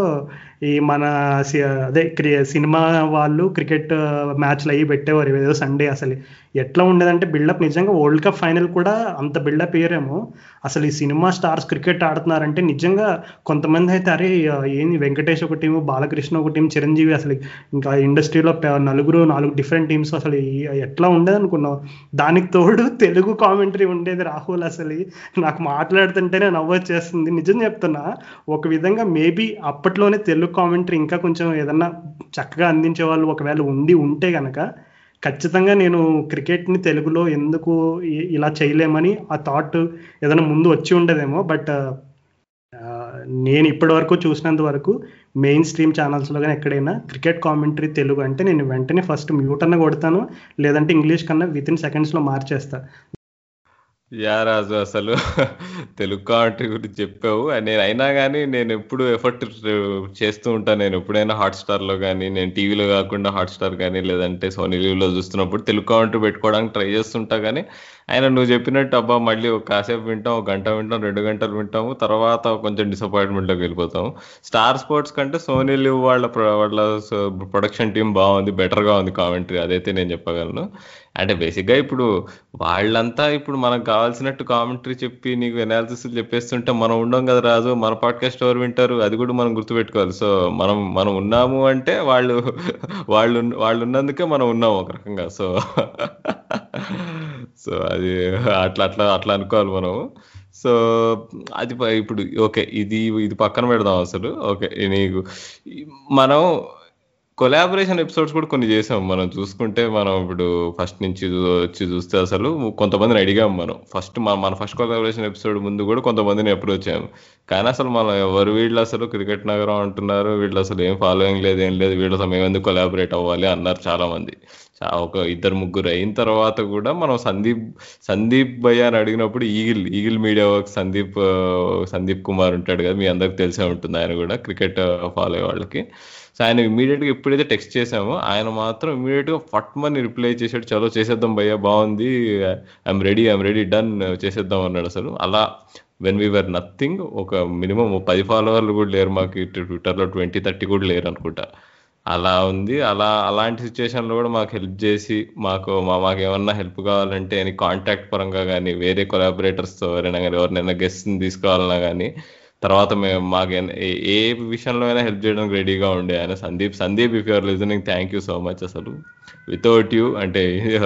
ఈ మన సి- అదే క్రి సినిమా వాళ్ళు క్రికెట్ మ్యాచ్లు అయ్యి పెట్టేవారు ఏదో సండే అసలు. ఎట్లా ఉండేదంటే బిల్డప్ నిజంగా వరల్డ్ కప్ ఫైనల్ కూడా అంత బిల్డప్ వేయరేమో అసలు ఈ సినిమా స్టార్స్ క్రికెట్ ఆడుతున్నారంటే నిజంగా కొంతమంది అయితే అరే ఏంది వెంకటేష్ ఒక టీము బాలకృష్ణ ఒక టీం చిరంజీవి అసలు ఇంకా ఇండస్ట్రీలో నలుగురు నాలుగు డిఫరెంట్ టీమ్స్ అసలు ఎట్లా ఉండేది అనుకున్నావు దానికి తోడు తెలుగు కామెంటరీ ఉండేది రాహుల్ అసలు. నాకు మాట్లాడుతుంటేనే నవ్వొచ్చేస్తుంది. నిజం చెప్తున్నా ఒక విధంగా మేబీ అప్పట్లోనే తెలుగు కామెంటరీ ఇంకా కొంచెం ఏదన్నా చక్కగా అందించే వాళ్ళు ఒకవేళ ఉండి ఉంటే కనుక ఖచ్చితంగా నేను క్రికెట్ని తెలుగులో ఎందుకు ఇలా చేయలేమని ఆ థాట్ ఏదైనా ముందు వచ్చి ఉండదేమో బట్ uh, నేను ఇప్పటి వరకు చూసినంత వరకు మెయిన్ స్ట్రీమ్ ఛానల్స్లో కానీ ఎక్కడైనా క్రికెట్ కామెంటరీ తెలుగు అంటే నేను వెంటనే ఫస్ట్ మ్యూట్ అన్న కొడతాను లేదంటే ఇంగ్లీష్ కన్నా విత్ ఇన్ సెకండ్స్లో మార్చేస్తా. యా రాజు అసలు తెలుగు కామెంటరీ గురించి చెప్పావు. నేను అయినా కానీ నేను ఎప్పుడు ఎఫర్ట్ చేస్తూ ఉంటాను నేను ఎప్పుడైనా హాట్స్టార్లో కానీ నేను టీవీలో కాకుండా హాట్స్టార్ కానీ లేదంటే సోనీ లీవ్లో చూస్తున్నప్పుడు తెలుగు కామెంటరీ పెట్టుకోవడానికి ట్రై చేస్తుంటా కానీ ఆయన నువ్వు చెప్పినట్టు అబ్బా మళ్ళీ ఒక కాసేపు వింటాం ఒక గంట వింటాం రెండు గంటలు వింటాము తర్వాత కొంచెం డిసప్పాయింట్మెంట్లోకి వెళ్ళిపోతాం స్టార్ స్పోర్ట్స్ కంటే సోనీ లివ్ వాళ్ళ ప్ర- వాళ్ళ ప్రొడక్షన్ టీం బాగుంది బెటర్గా ఉంది కామెంటరీ అదైతే నేను చెప్పగలను. అంటే బేసిక్గా ఇప్పుడు వాళ్ళంతా ఇప్పుడు మనకు కావాల్సినట్టు కామెంటరీ చెప్పి నీకు ఎనాలిసిస్ చెప్పేస్తుంటే మనం ఉండం కదా రాజు మన పాడ్కాస్ట్ ఎవరు వింటారు? అది కూడా మనం గుర్తుపెట్టుకోవాలి. సో మనం మనం ఉన్నాము అంటే వాళ్ళు వాళ్ళు వాళ్ళు ఉన్నందుకే మనం ఉన్నాము ఒక రకంగా. సో సో అది అట్లా అట్లా అట్లా అనుకోవాలి మనం. సో అది ఇప్పుడు ఓకే ఇది ఇది పక్కన పెడదాం అసలు. ఓకే నీకు మనం కొలాబరేషన్ ఎపిసోడ్స్ కూడా కొన్ని చేసాం మనం. చూసుకుంటే మనం ఇప్పుడు ఫస్ట్ నుంచి వచ్చి చూస్తే అసలు కొంతమందిని అడిగాం మనం. ఫస్ట్ మన మన ఫస్ట్ కొలాబరేషన్ ఎపిసోడ్ ముందు కూడా కొంతమందిని అప్రోచ్ అయ్యాము కానీ అసలు మనం ఎవరు వీళ్ళు అసలు క్రికెట్ నగరం అంటున్నారు వీళ్ళు అసలు ఏం ఫాలోయింగ్ లేదు ఏం లేదు వీళ్ళు అసలు ఎందుకు కొలాబరేట్ అవ్వాలి అన్నారు చాలా మంది చా- ఒక ఇద్దరు ముగ్గురు అయిన తర్వాత కూడా మనం సందీప్ సందీప్ భయ్య అని అడిగినప్పుడు eagle eagle media work Sandeep Sandeep Kumar ఉంటాడు కదా మీ అందరికి తెలిసే ఉంటుంది ఆయన కూడా క్రికెట్ ఫాలో అయ్యే వాళ్ళకి. ఆయన ఇమీడియట్గా ఎప్పుడైతే టెక్స్ట్ చేసామో ఆయన మాత్రం ఇమీడియట్గా ఫట్ మని రిప్లై చేసాడు చలో చేసేద్దాం భయ్య బాగుంది. I'm ready I'm ready done చేసేద్దాం అన్నాడు అసలు. అలా వెన్ వీఆర్ నథింగ్ ఒక మినిమం పది ఫాలోవర్లు కూడా లేరు మాకు. ట్విట్టర్లో ట్వంటీ థర్టీ కూడా లేరు అనుకుంటా. అలా ఉంది. అలా అలాంటి సిచ్యువేషన్లో కూడా మాకు హెల్ప్ చేసి మాకు మా మాకు ఏమన్నా హెల్ప్ కావాలంటే అని కాంటాక్ట్ పరంగా కానీ వేరే కొలాబరేటర్స్తో ఎవరైనా కానీ ఎవరినైనా గెస్ట్ని తీసుకోవాలన్నా కానీ తర్వాత మేము మాకు ఏ ఏ విషయంలో అయినా హెల్ప్ చేయడానికి రెడీగా ఉండే ఆయన Sandeep. Sandeep if you're listening thank you so much అసలు. వితౌట్ యూ అంటే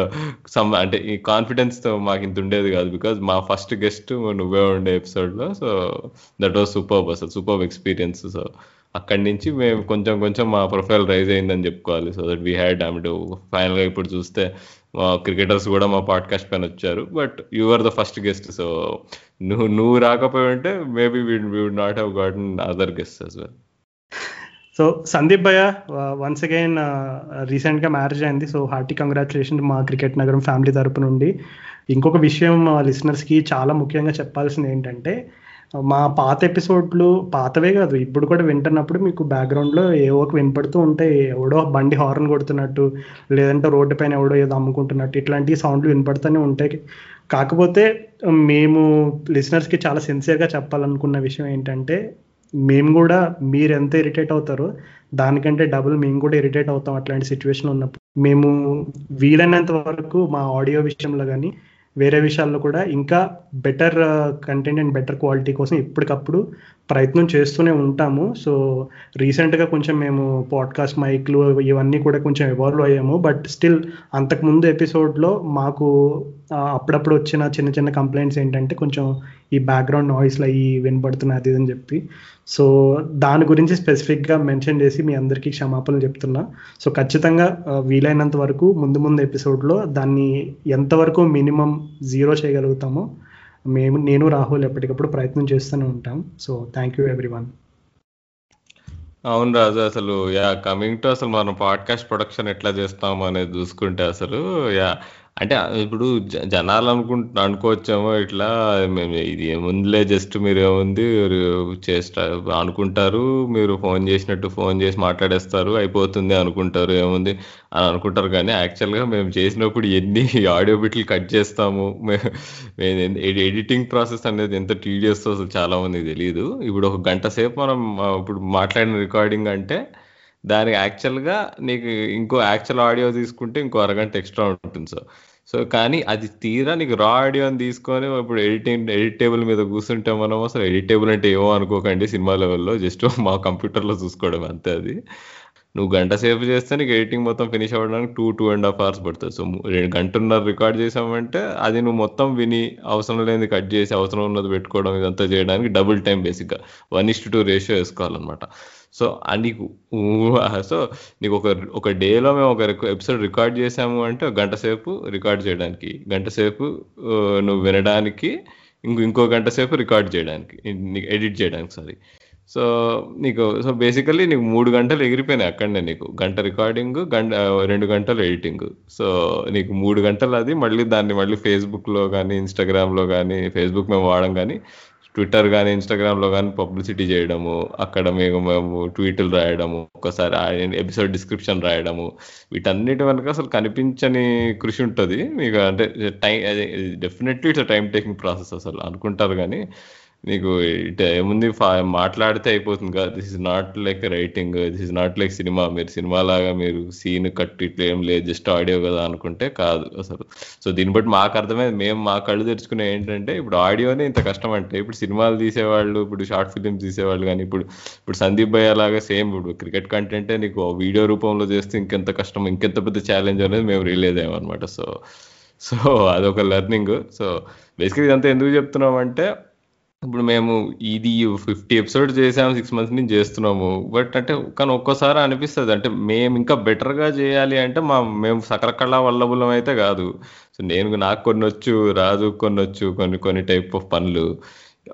సమ్ అంటే ఈ కాన్ఫిడెన్స్తో మాకు ఇంత ఉండేది కాదు బికాజ్ మా ఫస్ట్ గెస్ట్ నువ్వే ఉండే ఎపిసోడ్లో సో దట్ వాజ్ సూపర్ అసలు సూపర్ ఎక్స్పీరియన్స్ సో అక్కడి నుంచి మేము కొంచెం కొంచెం మా ప్రొఫైల్ రైజ్ అయిందని చెప్పుకోవాలి. So that we had I mean ఫైనల్గా ఇప్పుడు చూస్తే మా క్రికెటర్స్ కూడా మా పాడ్కాస్ట్ పైన వచ్చారు. But you are the first guest so నువ్వు నువ్వు రాకపోయి ఉంటే maybe would not have gotten other guest as well. So Sandeep భయ్య వన్స్ అగైన్ రీసెంట్గా మ్యారేజ్ అయింది. సో హార్టీ కంగ్రాచులేషన్ మా క్రికెట్ నగరం ఫ్యామిలీ తరపు నుండి ఇంకొక విషయం లిసనర్స్కి చాలా ముఖ్యంగా చెప్పాల్సింది ఏంటంటే మా పాత ఎపిసోడ్లు పాతవే కాదు ఇప్పుడు కూడా వింటున్నప్పుడు మీకు బ్యాక్గ్రౌండ్లో ఏవో ఒక వినపడుతూ ఉంటాయి ఎవడో బండి హార్న్ కొడుతున్నట్టు లేదంటే రోడ్డు పైన ఎవడో ఏదో అమ్ముకుంటున్నట్టు ఇట్లాంటి సౌండ్లు వినపడుతూనే ఉంటాయి. కాకపోతే మేము లిసనర్స్కి చాలా సిన్సియర్గా చెప్పాలనుకున్న విషయం ఏంటంటే మేము కూడా మీరు ఎంత ఇరిటేట్ అవుతారో దానికంటే డబుల్ మేము కూడా ఇరిటేట్ అవుతాం అట్లాంటి సిచ్యువేషన్ ఉన్నప్పుడు. మేము వీలైనంత వరకు మా ఆడియో విషయంలో కానీ వేరే విషయాల్లో కూడా ఇంకా better content and better quality కోసం ఎప్పటికప్పుడు ప్రయత్నం చేస్తూనే ఉంటాము. సో రీసెంట్గా కొంచెం మేము పాడ్కాస్ట్ మైక్లు ఇవన్నీ కూడా కొంచెం ఎవాల్వ్ అయ్యాము. బట్ స్టిల్ అంతకుముందు ఎపిసోడ్లో మాకు అప్పుడప్పుడు వచ్చిన చిన్న చిన్న కంప్లైంట్స్ ఏంటంటే కొంచెం ఈ బ్యాక్గ్రౌండ్ నాయిస్లు అవి వినపడుతున్నాయి అది ఇది అని చెప్పి. సో దాని గురించి స్పెసిఫిక్గా మెన్షన్ చేసి మీ అందరికీ క్షమాపణలు చెప్తున్నా. సో ఖచ్చితంగా వీలైనంత వరకు ముందు ముందు ఎపిసోడ్లో దాన్ని ఎంతవరకు మినిమం జీరో చేయగలుగుతామో మేము నేను రాహుల్ ఎప్పటికప్పుడు ప్రయత్నం చేస్తూనే ఉంటాం. సో థ్యాంక్ యూ ఎవ్రీవన్ అవును రాజు అసలు యా కమింగ్ టు అసలు మనం పాడ్కాస్ట్ ప్రొడక్షన్ ఎట్లా చేస్తాం అనేది చూసుకుంటే అసలు యా అంటే ఇప్పుడు జ- జనాలు అనుకుంటు అనుకోవచ్చేమో ఇట్లా మేము ఇది ముందులే జస్ట్ మీరు ఏముంది చేస్తా అనుకుంటారు మీరు ఫోన్ చేసినట్టు ఫోన్ చేసి మాట్లాడేస్తారు అయిపోతుంది అనుకుంటారు ఏముంది అని అనుకుంటారు. కానీ యాక్చువల్గా మేము చేసినప్పుడు ఎన్ని ఆడియో బిట్లు కట్ చేస్తాము మే- మేము ఎడిటింగ్ ప్రాసెస్ అనేది ఎంత టీడియస్ అసలు చాలామంది తెలియదు ఇప్పుడు ఒక గంట సేపు మనం ఇప్పుడు మాట్లాడిన రికార్డింగ్ అంటే దానికి యాక్చువల్గా నీకు ఇంకో యాక్చువల్ ఆడియో తీసుకుంటే ఇంకో అరగంట ఎక్స్ట్రా ఉంటుంది సో సో కానీ అది తీరా నీకు రా ఆడియోని తీసుకొని ఇప్పుడు ఎడిటింగ్ ఎడిటేబుల్ మీద కూర్చుంటే మనం అసలు ఎడిటేబుల్ అంటే ఏమో అనుకోకండి సినిమా లెవెల్లో జస్ట్ మా కంప్యూటర్లో చూసుకోవడం అంతే అది. నువ్వు గంట సేపు చేస్తే నీకు ఎడిటింగ్ మొత్తం ఫినిష్ అవ్వడానికి two two and half hours పడుతుంది. సో రెండు గంటన్నర రికార్డ్ చేసామంటే అది నువ్వు మొత్తం విని అవసరం లేనిది కట్ చేసి అవసరం ఉన్నది పెట్టుకోవడం ఇదంతా చేయడానికి డబుల్ టైం బేసిక్గా వన్ ఇస్ టూ రేషియో వేసుకోవాలన్నమాట. సో నీకు సో నీకు ఒక ఒక డేలో మేము ఒక ఎపిసోడ్ రికార్డ్ చేసాము అంటే ఒక గంట సేపు రికార్డ్ చేయడానికి. గంట సేపు నువ్వు వినడానికి ఇంకో ఇంకో గంట సేపు రికార్డ్ చేయడానికి. నీకు ఎడిట్ చేయడానికి సారీ. సో నీకు సో బేసికల్లీ నీకు మూడు గంటలు ఎగిరిపోయినాయి అక్కడనే నీకు. గంట రికార్డింగ్ గంట రెండు గంటలు ఎడిటింగ్. సో నీకు మూడు గంటలు అది మళ్ళీ దాన్ని మళ్ళీ ఫేస్బుక్లో కానీ ఇన్స్టాగ్రామ్లో కానీ ఫేస్బుక్ మేము వాడడం కానీ ట్విట్టర్ కానీ ఇన్స్టాగ్రామ్లో కానీ పబ్లిసిటీ చేయడము అక్కడ మేము మేము ట్వీట్లు రాయడము ఒకసారి ఎపిసోడ్ డిస్క్రిప్షన్ రాయడము వీటన్నిటి వెనక అసలు కనిపించని కృషి ఉంటుంది. మీకు అంటే time definitely it's time taking process అసలు అనుకుంటారు కానీ నీకు ఏముంది ఫా- మాట్లాడితే అయిపోతుంది కదా. This is not like writing this is not like cinema మీరు సినిమా లాగా మీరు సీన్ కట్ ఇట్లా ఏం లేదు జస్ట్ ఆడియో కదా అనుకుంటే కాదు అసలు. సో దీన్ని బట్టి మాకు అర్థమైంది. మేము మా కళ్ళు తెరుచుకునే ఏంటంటే ఇప్పుడు ఆడియోనే ఇంత కష్టం అంటే ఇప్పుడు సినిమాలు తీసేవాళ్ళు ఇప్పుడు షార్ట్ ఫిలిమ్స్ తీసేవాళ్ళు కానీ ఇప్పుడు ఇప్పుడు సందీప్ భయ్య లాగా సేమ్ ఇప్పుడు క్రికెట్ కంటెంటే నీకు వీడియో రూపంలో చేస్తే ఇంకెంత కష్టం ఇంకెంత పెద్ద ఛాలెంజ్ అనేది మేము రిలీజ్ అయ్యామన్నమాట. సో సో అదొక లెర్నింగ్ సో బేసికలీ ఇదంతా ఎందుకు చెప్తున్నాం అంటే ఇప్పుడు మేము ఇది ఫిఫ్టీ ఎపిసోడ్ చేసాము సిక్స్ మంత్స్ నుంచి చేస్తున్నాము. బట్ అంటే కానీ ఒక్కోసారి అనిపిస్తుంది. అంటే మేము ఇంకా బెటర్గా చేయాలి అంటే మా మేము సకరకళ వల్లబులం అయితే కాదు. సో నేను నాకు కొన్ని వచ్చు రాజు కొన్ని వచ్చు కొన్ని కొన్ని టైప్ ఆఫ్ పనులు.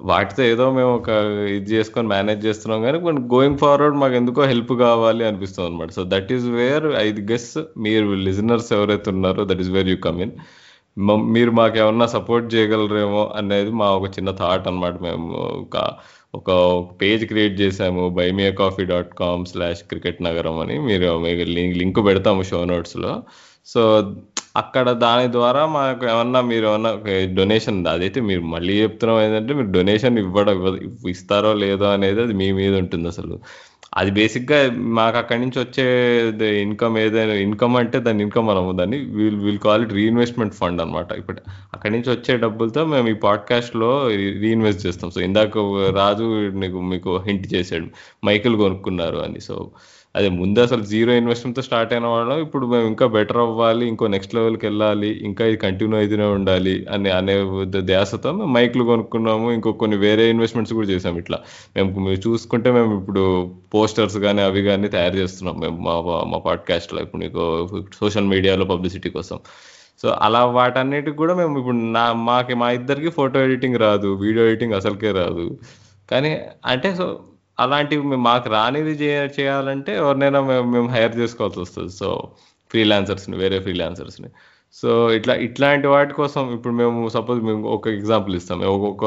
వాటితో ఏదో మేము ఒక ఇది చేసుకొని మేనేజ్ చేస్తున్నాం కానీ కొన్ని గోయింగ్ ఫార్వర్డ్ మాకు ఎందుకో హెల్ప్ కావాలి అనిపిస్తుంది అనమాట so that is where I guess మీరు లిజనర్స్ ఎవరైతే ఉన్నారో that is where you come in మీరు మాకేమన్నా సపోర్ట్ చేయగలరేమో అనేది మా ఒక చిన్న థాట్ అన్నమాట. మేము ఒక ఒక పేజ్ క్రియేట్ చేసాము buy me a coffee dot com slash cricket Nagaram అని. మీరు లింక్ లింక్ పెడతాము షో నోట్స్లో. సో అక్కడ దాని ద్వారా మాకు ఏమన్నా మీరు ఏమన్నా డొనేషన్ అదైతే మీరు మళ్ళీ చెప్తున్నాం ఏంటంటే మీరు డొనేషన్ ఇవ్వడం ఇవ్వ- ఇస్తారో లేదో అనేది అది మీ మీద ఉంటుంది అసలు. అది బేసిక్గా మాకు అక్కడి నుంచి వచ్చే ఇన్కమ్ ఏదైనా ఇన్కమ్ అంటే దాని ఇన్కమ్ అనము దాన్ని we'll will call it reinvestment fund అనమాట ఇప్పుడు అక్కడి నుంచి వచ్చే డబ్బులతో మేము ఈ పాడ్కాస్ట్లో రీఇన్వెస్ట్ చేస్తాం. సో ఇందాక రాజు నీకు మీకు హింట్ చేశాడు. మైకిల్ కొనుక్కున్నారు అని. సో అదే ముందు అసలు జీరో ఇన్వెస్ట్మెంట్తో స్టార్ట్ అయిన వాళ్ళం. ఇప్పుడు మేము ఇంకా బెటర్ అవ్వాలి ఇంకో నెక్స్ట్ లెవెల్కి వెళ్ళాలి ఇంకా ఇది కంటిన్యూ అయితేనే ఉండాలి అని అనే ధ్యాసతో మేము మైక్లు కొనుక్కున్నాము. ఇంకో కొన్ని వేరే ఇన్వెస్ట్మెంట్స్ కూడా చేసాము ఇట్లా. మేము చూసుకుంటే మేము ఇప్పుడు పోస్టర్స్ కానీ అవి కానీ తయారు చేస్తున్నాం. మేము మా మా పాడ్కాస్ట్లో ఇప్పుడు మీకు సోషల్ మీడియాలో పబ్లిసిటీ కోసం. సో అలా వాటన్నిటికి కూడా మేము ఇప్పుడు నా మాకి మా ఇద్దరికి ఫోటో ఎడిటింగ్ రాదు వీడియో ఎడిటింగ్ అసలుకే రాదు. కానీ అంటే సో అలాంటివి మేము- మాకు రానిది చేయాలంటే ఎవరినైనా మేము మేము హైర్ చేసుకోవాల్సి వస్తుంది. సో ఫ్రీలాన్సర్స్ని వేరే ఫ్రీలాన్సర్స్ని. సో ఇట్లా ఇట్లాంటి వాటి కోసం ఇప్పుడు మేము సపోజ్ మేము ఒక ఎగ్జాంపుల్ ఇస్తాం. ఒక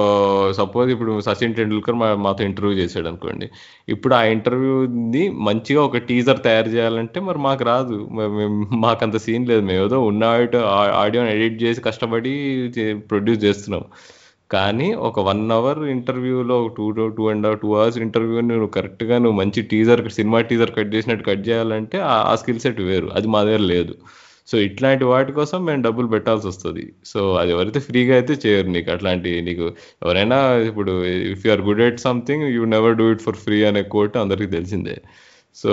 సపోజ్ ఇప్పుడు సచిన్ టెండూల్కర్ మా మాతో ఇంటర్వ్యూ చేశాడు అనుకోండి. ఇప్పుడు ఆ ఇంటర్వ్యూని మంచిగా ఒక టీజర్ తయారు చేయాలంటే మరి మాకు రాదు. మాకంత మేము- మాకు అంత సీన్ లేదు. మేము ఏదో ఉన్న ఆడియోని ఎడిట్ చేసి కష్టపడి ప్రొడ్యూస్ చేస్తున్నాం. కానీ ఒక వన్ అవర్ ఇంటర్వ్యూలో two two and two hours interview నువ్వు కరెక్ట్గా నువ్వు మంచి టీజర్ సినిమా టీజర్ కట్ చేసినట్టు కట్ చేయాలంటే ఆ- స్కిల్ సెట్ వేరు. అది మా దగ్గర లేదు. సో ఇట్లాంటి వాటి కోసం మేము డబ్బులు పెట్టాల్సి వస్తుంది. సో అది ఎవరైతే ఫ్రీగా అయితే చేయరు నీకు. అట్లాంటి నీకు ఎవరైనా ఇప్పుడు if you are good at something you never do it for free అనే కోట్ అందరికీ తెలిసిందే. సో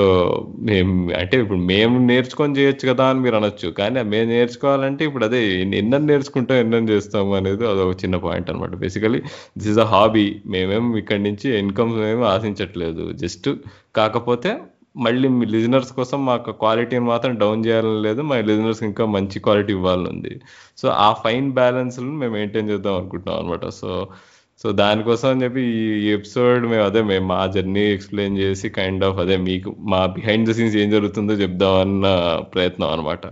మేము అంటే ఇప్పుడు మేము నేర్చుకొని చేయొచ్చు కదా అని మీరు అనొచ్చు. కానీ మేము నేర్చుకోవాలంటే ఇప్పుడు అదే ఎన్న నేర్చుకుంటాం ఎన్నని చేస్తాము అనేది అదొక చిన్న పాయింట్ అనమాట basically this is a hobby మేమేం ఇక్కడి నుంచి ఇన్కమ్ మేము ఆశించట్లేదు. జస్ట్ కాకపోతే మళ్ళీ మీ లిజనర్స్ కోసం మాకు క్వాలిటీని మాత్రం డౌన్ చేయాలని లేదు. మా లిజనర్స్ ఇంకా మంచి క్వాలిటీ ఇవ్వాలని ఉంది. సో ఆ ఫైన్ బ్యాలెన్స్ మేము మెయింటైన్ చేద్దాం అనుకుంటున్నాం అనమాట సో సో దానికోసం అని చెప్పి ఈ ఎపిసోడ్ మేము అదే మేము మా జర్నీ ఎక్స్ప్లెయిన్ చేసి కైండ్ ఆఫ్ అదే మీకు మా బిహైండ్ ద సీన్స్ ఏం జరుగుతుందో చెప్దామన్న ప్రయత్నం అనమాట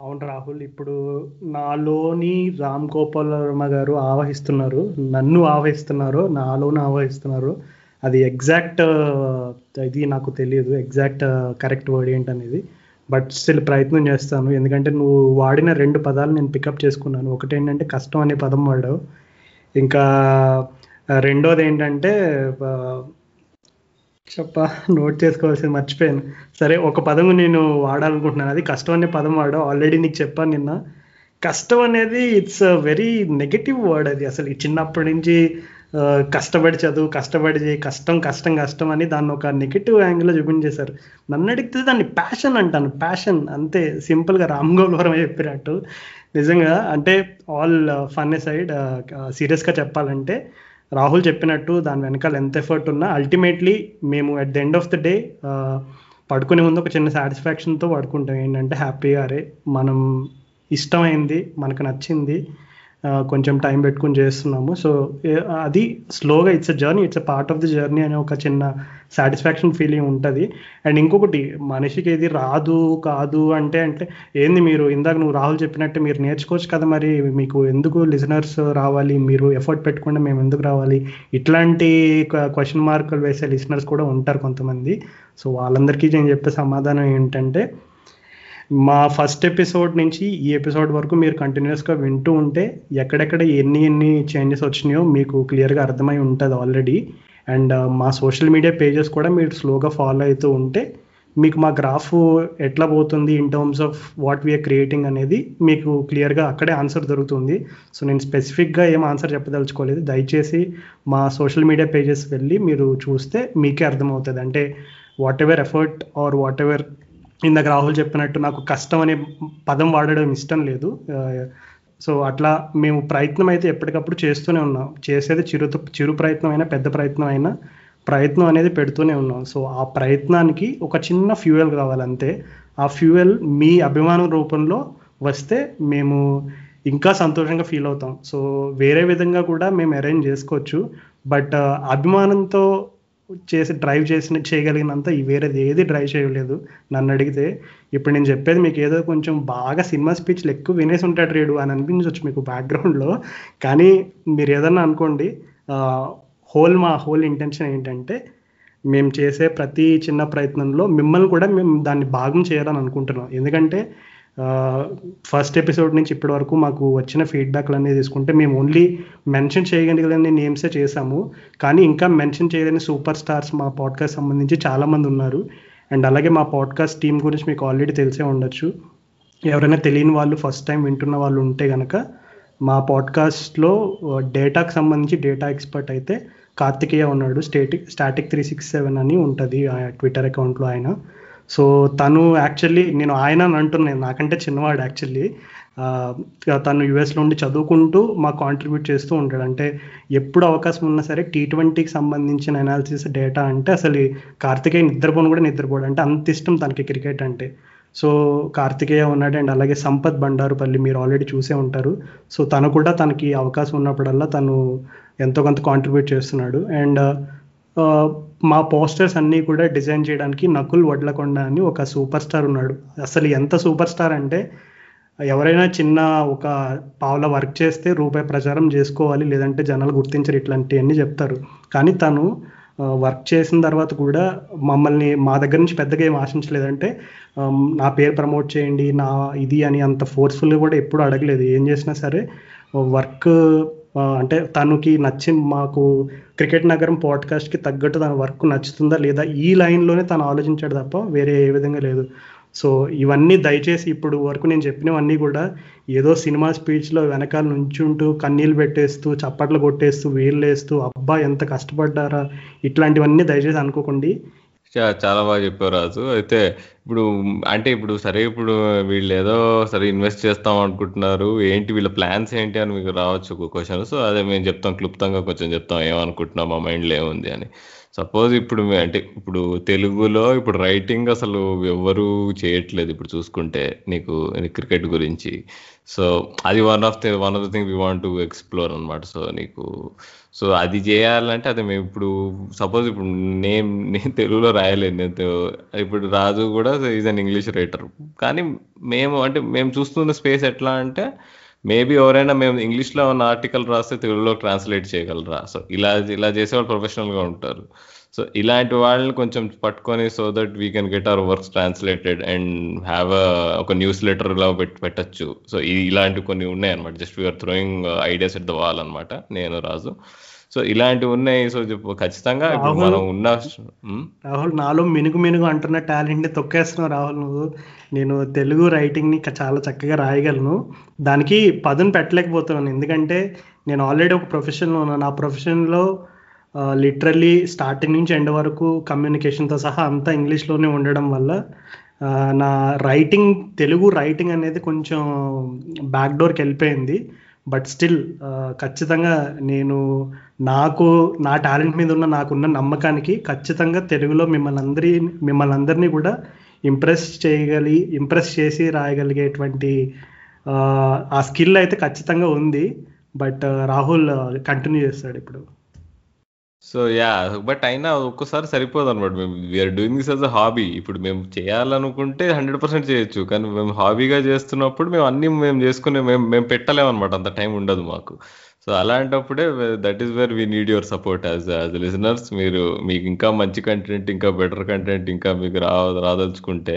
అవును రాహుల్ ఇప్పుడు నాలోని రామ్ గోపాల్ వర్మ గారు ఆవహిస్తున్నారు. నన్ను ఆవహిస్తున్నారు నాలోని ఆవహిస్తున్నారు. అది ఎగ్జాక్ట్ ఇది నాకు తెలియదు ఎగ్జాక్ట్ కరెక్ట్ వర్డ్ ఏంటనేది. బట్ స్టిల్ ప్రయత్నం చేస్తాను. ఎందుకంటే నువ్వు వాడిన రెండు పదాలు నేను పికప్ చేసుకున్నాను. ఒకటి ఏంటంటే కష్టం అనే పదం వాడావు. ఇంకా రెండోది ఏంటంటే చెప్ప నోట్ చేసుకోవాల్సింది మర్చిపోయాను. సరే ఒక పదం నేను వాడాలనుకుంటున్నాను. అది కష్టం అనే పదం వాడావు ఆల్రెడీ నీకు చెప్పాను నిన్న. కష్టం అనేది ఇట్స్ వెరీ నెగటివ్ వర్డ్ అది. అసలు ఈ చిన్నప్పటి నుంచి కష్టపడి చదువు కష్టపడి చేయి, కష్టం కష్టం కష్టం అని దాన్ని ఒక నెగిటివ్ యాంగిల్లో చూపించేశారు. నన్ను అడిగితే దాన్ని ప్యాషన్ అంటాను. ప్యాషన్ అంతే సింపుల్గా రామ్ గోల్వరం చెప్పినట్టు. నిజంగా అంటే ఆల్ ఫన్ సైడ్ సీరియస్గా చెప్పాలంటే రాహుల్ చెప్పినట్టు దాని వెనకాల ఎంత ఎఫర్ట్ ఉన్నా అల్టిమేట్లీ మేము at the end of the day పడుకునే ముందు ఒక చిన్న సాటిస్ఫాక్షన్తో పడుకుంటాం. ఏంటంటే హ్యాపీగా అరే మనం ఇష్టమైంది మనకు నచ్చింది. కొంచెం టైం పెట్టుకుని చేస్తున్నాము. సో అది స్లోగా it's a journey it's a part of the journey అనే ఒక చిన్న సాటిస్ఫాక్షన్ ఫీలింగ్ ఉంటుంది. అండ్ ఇంకొకటి మనిషికి ఇది రాదు కాదు అంటే అంటే ఏంది మీరు ఇందాక నువ్వు రాహుల్ చెప్పినట్టు మీరు నేర్చుకోవచ్చు కదా మరి మీకు ఎందుకు లిజనర్స్ రావాలి మీరు ఎఫర్ట్ పెట్టకుండా మేము ఎందుకు రావాలి? ఇట్లాంటి క్వశ్చన్ మార్కులు వేసే లిసనర్స్ కూడా ఉంటారు కొంతమంది. సో వాళ్ళందరికీ నేను చెప్పే సమాధానం ఏంటంటే మా ఫస్ట్ ఎపిసోడ్ నుంచి ఈ ఎపిసోడ్ వరకు మీరు కంటిన్యూస్గా వింటూ ఉంటే ఎక్కడెక్కడ ఎన్ని ఎన్ని చేంజెస్ వచ్చినాయో మీకు క్లియర్గా అర్థమై ఉంటుంది ఆల్రెడీ అండ్ మా సోషల్ మీడియా పేజెస్ కూడా మీరు స్లోగా ఫాలో అవుతూ ఉంటే మీకు మా గ్రాఫ్ ఎట్లా పోతుంది in terms of what we're creating అనేది మీకు క్లియర్గా అక్కడే ఆన్సర్ దొరుకుతుంది. సో నేను స్పెసిఫిక్గా ఏం ఆన్సర్ చెప్పదలుచుకోలేదు. దయచేసి మా సోషల్ మీడియా పేజెస్ వెళ్ళి మీరు చూస్తే మీకే అర్థమవుతుంది. అంటే whatever effort or whatever ఇందాక రాహుల్ చెప్పినట్టు నాకు కష్టం అనే పదం వాడడం ఇష్టం లేదు. సో అట్లా మేము ప్రయత్నం అయితే ఎప్పటికప్పుడు చేస్తూనే ఉన్నాం. చేసేది చిరు చిరు ప్రయత్నం అయినా పెద్ద ప్రయత్నం అయినా ప్రయత్నం అనేది పెడుతూనే ఉన్నాం. సో ఆ ప్రయత్నానికి ఒక చిన్న ఫ్యూయల్ కావాలంతే ఆ ఫ్యూయల్ మీ అభిమానం రూపంలో వస్తే మేము ఇంకా సంతోషంగా ఫీల్ అవుతాం. సో వేరే విధంగా కూడా మేము అరేంజ్ చేసుకోవచ్చు. బట్ అభిమానంతో చేసి డ్రైవ్ చేసిన చేయగలిగినంత వేరేది ఏది డ్రైవ్ చేయలేదు. నన్ను అడిగితే ఇప్పుడు నేను చెప్పేది మీకు ఏదో కొంచెం బాగా సినిమా స్పీచ్లు ఎక్కువ వినేసి ఉంటాడు రేడు అని అనిపించవచ్చు మీకు బ్యాక్గ్రౌండ్లో కానీ మీరు ఏదన్నా అనుకోండి హోల్ మా హోల్ ఇంటెన్షన్ ఏంటంటే మేము చేసే ప్రతి చిన్న ప్రయత్నంలో మిమ్మల్ని కూడా మేము దాన్ని భాగం చేయాలని అనుకుంటున్నాం. ఎందుకంటే ఫస్ట్ ఎపిసోడ్ నుంచి ఇప్పటి వరకు మాకు వచ్చిన ఫీడ్బ్యాక్లు అనేది తీసుకుంటే మేము ఓన్లీ మెన్షన్ చేయగలిగిన నేమ్సే చేసాము కానీ ఇంకా మెన్షన్ చేయలేని సూపర్ స్టార్స్ మా పాడ్కాస్ట్ సంబంధించి చాలామంది ఉన్నారు. అండ్ అలాగే మా పాడ్కాస్ట్ టీం గురించి మీకు ఆల్రెడీ తెలిసే ఉండొచ్చు. ఎవరైనా తెలియని వాళ్ళు ఫస్ట్ టైం వింటున్న వాళ్ళు ఉంటే కనుక మా పాడ్కాస్ట్లో డేటాకి సంబంధించి డేటా ఎక్స్పర్ట్ అయితే కార్తికేయ ఉన్నాడు. Static static three six seven అని ఉంటుంది ట్విట్టర్ అకౌంట్లో ఆయన. సో తను యాక్చువల్లీ నేను ఆయన అని అంటున్నాను నాకంటే చిన్నవాడు యాక్చువల్లీ తను యుఎస్లో ఉండి చదువుకుంటూ మా కాంట్రిబ్యూట్ చేస్తూ ఉంటాడు. అంటే ఎప్పుడు అవకాశం ఉన్నా సరే టీ ట్వంటీకి సంబంధించిన అనాలిసిస్ డేటా అంటే అసలు కార్తికేయ నిద్రపోను కూడా నిద్రపోడు. అంటే అంత ఇష్టం తనకి క్రికెట్ అంటే. సో కార్తికేయ ఉన్నాడు అండ్ అలాగే సంపత్ బండారుపల్లి మీరు ఆల్రెడీ చూసే ఉంటారు. సో తను కూడా తనకి అవకాశం ఉన్నప్పుడల్లా తను ఎంతో కొంత కాంట్రిబ్యూట్ చేస్తున్నాడు. అండ్ మా పోస్టర్స్ అన్నీ కూడా డిజైన్ చేయడానికి నకుల్ వడ్లకొండ అని ఒక సూపర్ స్టార్ ఉన్నాడు. అసలు ఎంత సూపర్ స్టార్ అంటే ఎవరైనా చిన్న ఒక పావుల వర్క్ చేస్తే రూపాయి ప్రచారం చేసుకోవాలి లేదంటే జనాలు గుర్తించరు ఇట్లాంటివన్నీ చెప్తారు. కానీ తను వర్క్ చేసిన తర్వాత కూడా మమ్మల్ని మా దగ్గర నుంచి పెద్దగా ఏం ఆశించలేదంటే నా పేరు ప్రమోట్ చేయండి నా ఇది అని అంత ఫోర్స్ఫుల్గా కూడా ఎప్పుడు అడగలేదు. ఏం చేసినా సరే వర్క్ అంటే తనకి నచ్చి మాకు క్రికెట్ నగరం పాడ్కాస్ట్కి తగ్గట్టు తన వర్క్ నచ్చుతుందా లేదా ఈ లైన్లోనే తను ఆలోచించాడు తప్ప వేరే ఏ విధంగా లేదు. సో ఇవన్నీ దయచేసి ఇప్పుడు వరకు నేను చెప్పినవన్నీ కూడా ఏదో సినిమా స్పీచ్లో వెనకాల నుంచుంటూ కన్నీళ్ళు పెట్టేస్తూ చప్పట్లు కొట్టేస్తూ వీళ్ళు వేస్తూ అబ్బా ఎంత కష్టపడ్డారా ఇట్లాంటివన్నీ దయచేసి అనుకోకండి. చాలా బాగా చెప్పారు రాజు. అయితే ఇప్పుడు అంటే ఇప్పుడు సరే ఇప్పుడు వీళ్ళు ఏదో సరే ఇన్వెస్ట్ చేస్తాం అనుకుంటున్నారు. ఏంటి వీళ్ళ ప్లాన్స్ ఏంటి అని మీకు రావచ్చు ఒక క్వశ్చన్. సో అదే మేము చెప్తాం క్లుప్తంగా కొంచెం చెప్తాం ఏమనుకుంటున్నాం మా మైండ్లో ఏముంది అని. సపోజ్ ఇప్పుడు అంటే ఇప్పుడు తెలుగులో ఇప్పుడు రైటింగ్ అసలు ఎవరు చేయట్లేదు ఇప్పుడు చూసుకుంటే నీకు క్రికెట్ గురించి. సో అది one of the one of the thing we want to explore అనమాట సో నీకు సో అది చేయాలంటే అది మేము ఇప్పుడు సపోజ్ ఇప్పుడు నేను నేను తెలుగులో రాయలేను. నేను ఇప్పుడు రాజు కూడా ఈజ్ అన్ ఇంగ్లీష్ రైటర్ కానీ మేము అంటే మేము చూస్తున్న స్పేస్ ఎట్లా అంటే మేబీ ఎవరైనా మేము ఇంగ్లీష్లో ఉన్న ఆర్టికల్ రాస్తే తెలుగులో ట్రాన్స్లేట్ చేయగలరా? సో ఇలా ఇలా చేసేవాళ్ళు ప్రొఫెషనల్గా ఉంటారు. సో ఇలాంటి వాళ్ళని కొంచెం పట్టుకొని so that we can get our works translated and have ఒక న్యూస్ లెటర్ లా పెట్టి పెట్టచ్చు సో ఇలాంటి కొన్ని ఉన్నాయి అనమాట just we're throwing ideas at the wall అనమాట నేను రాజు. సో ఇలాంటివి ఉన్నాయి. సో చెప్పు ఖచ్చితంగా మనం ఉన్న రాహుల్ నాలో మినుగు మినుగు అంటున్న టాలెంట్ని తొక్కేస్తున్నావు రాహుల్ నువ్వు. నేను తెలుగు రైటింగ్ని చాలా చక్కగా రాయగలను. దానికి పదును పెట్టలేకపోతున్నాను. ఎందుకంటే నేను ఆల్రెడీ ఒక ప్రొఫెషన్లో ఉన్నాను. ఆ ప్రొఫెషన్లో లిటరల్లీ స్టార్టింగ్ నుంచి ఎండ్ వరకు కమ్యూనికేషన్తో సహా అంతా ఇంగ్లీష్లోనే ఉండడం వల్ల నా రైటింగ్ తెలుగు రైటింగ్ అనేది కొంచెం బ్యాక్ డోర్కి వెళ్ళిపోయింది. బట్ స్టిల్ ఖచ్చితంగా నేను నాకు నా టాలెంట్ మీద ఉన్న నాకున్న నమ్మకానికి ఖచ్చితంగా తెలుగులో మిమ్మల్ని అందరి మిమ్మల్ని అందరినీ కూడా ఇంప్రెస్ చేయగలి ఇంప్రెస్ చేసి రాయగలిగేటువంటి ఆ స్కిల్ అయితే ఖచ్చితంగా ఉంది. బట్ రాహుల్ కంటిన్యూ చేస్తాడు ఇప్పుడు. సో యా బట్ అయినా ఒక్కోసారి సరిపోదు అనమాట మేము we're doing this as a hobby ఇప్పుడు మేము చేయాలనుకుంటే హండ్రెడ్ పర్సెంట్ చేయొచ్చు. కానీ మేము హాబీగా చేస్తున్నప్పుడు మేము అన్ని మేము చేసుకునే మేము మేము పెట్టలేము అనమాట అంత టైం ఉండదు మాకు. So అలాంటప్పుడే that is where we need your support as as listeners మీరు మీకు ఇంకా మంచి కంటెంట్ ఇంకా బెటర్ కంటెంట్ ఇంకా మీకు రా రాదలుచుకుంటే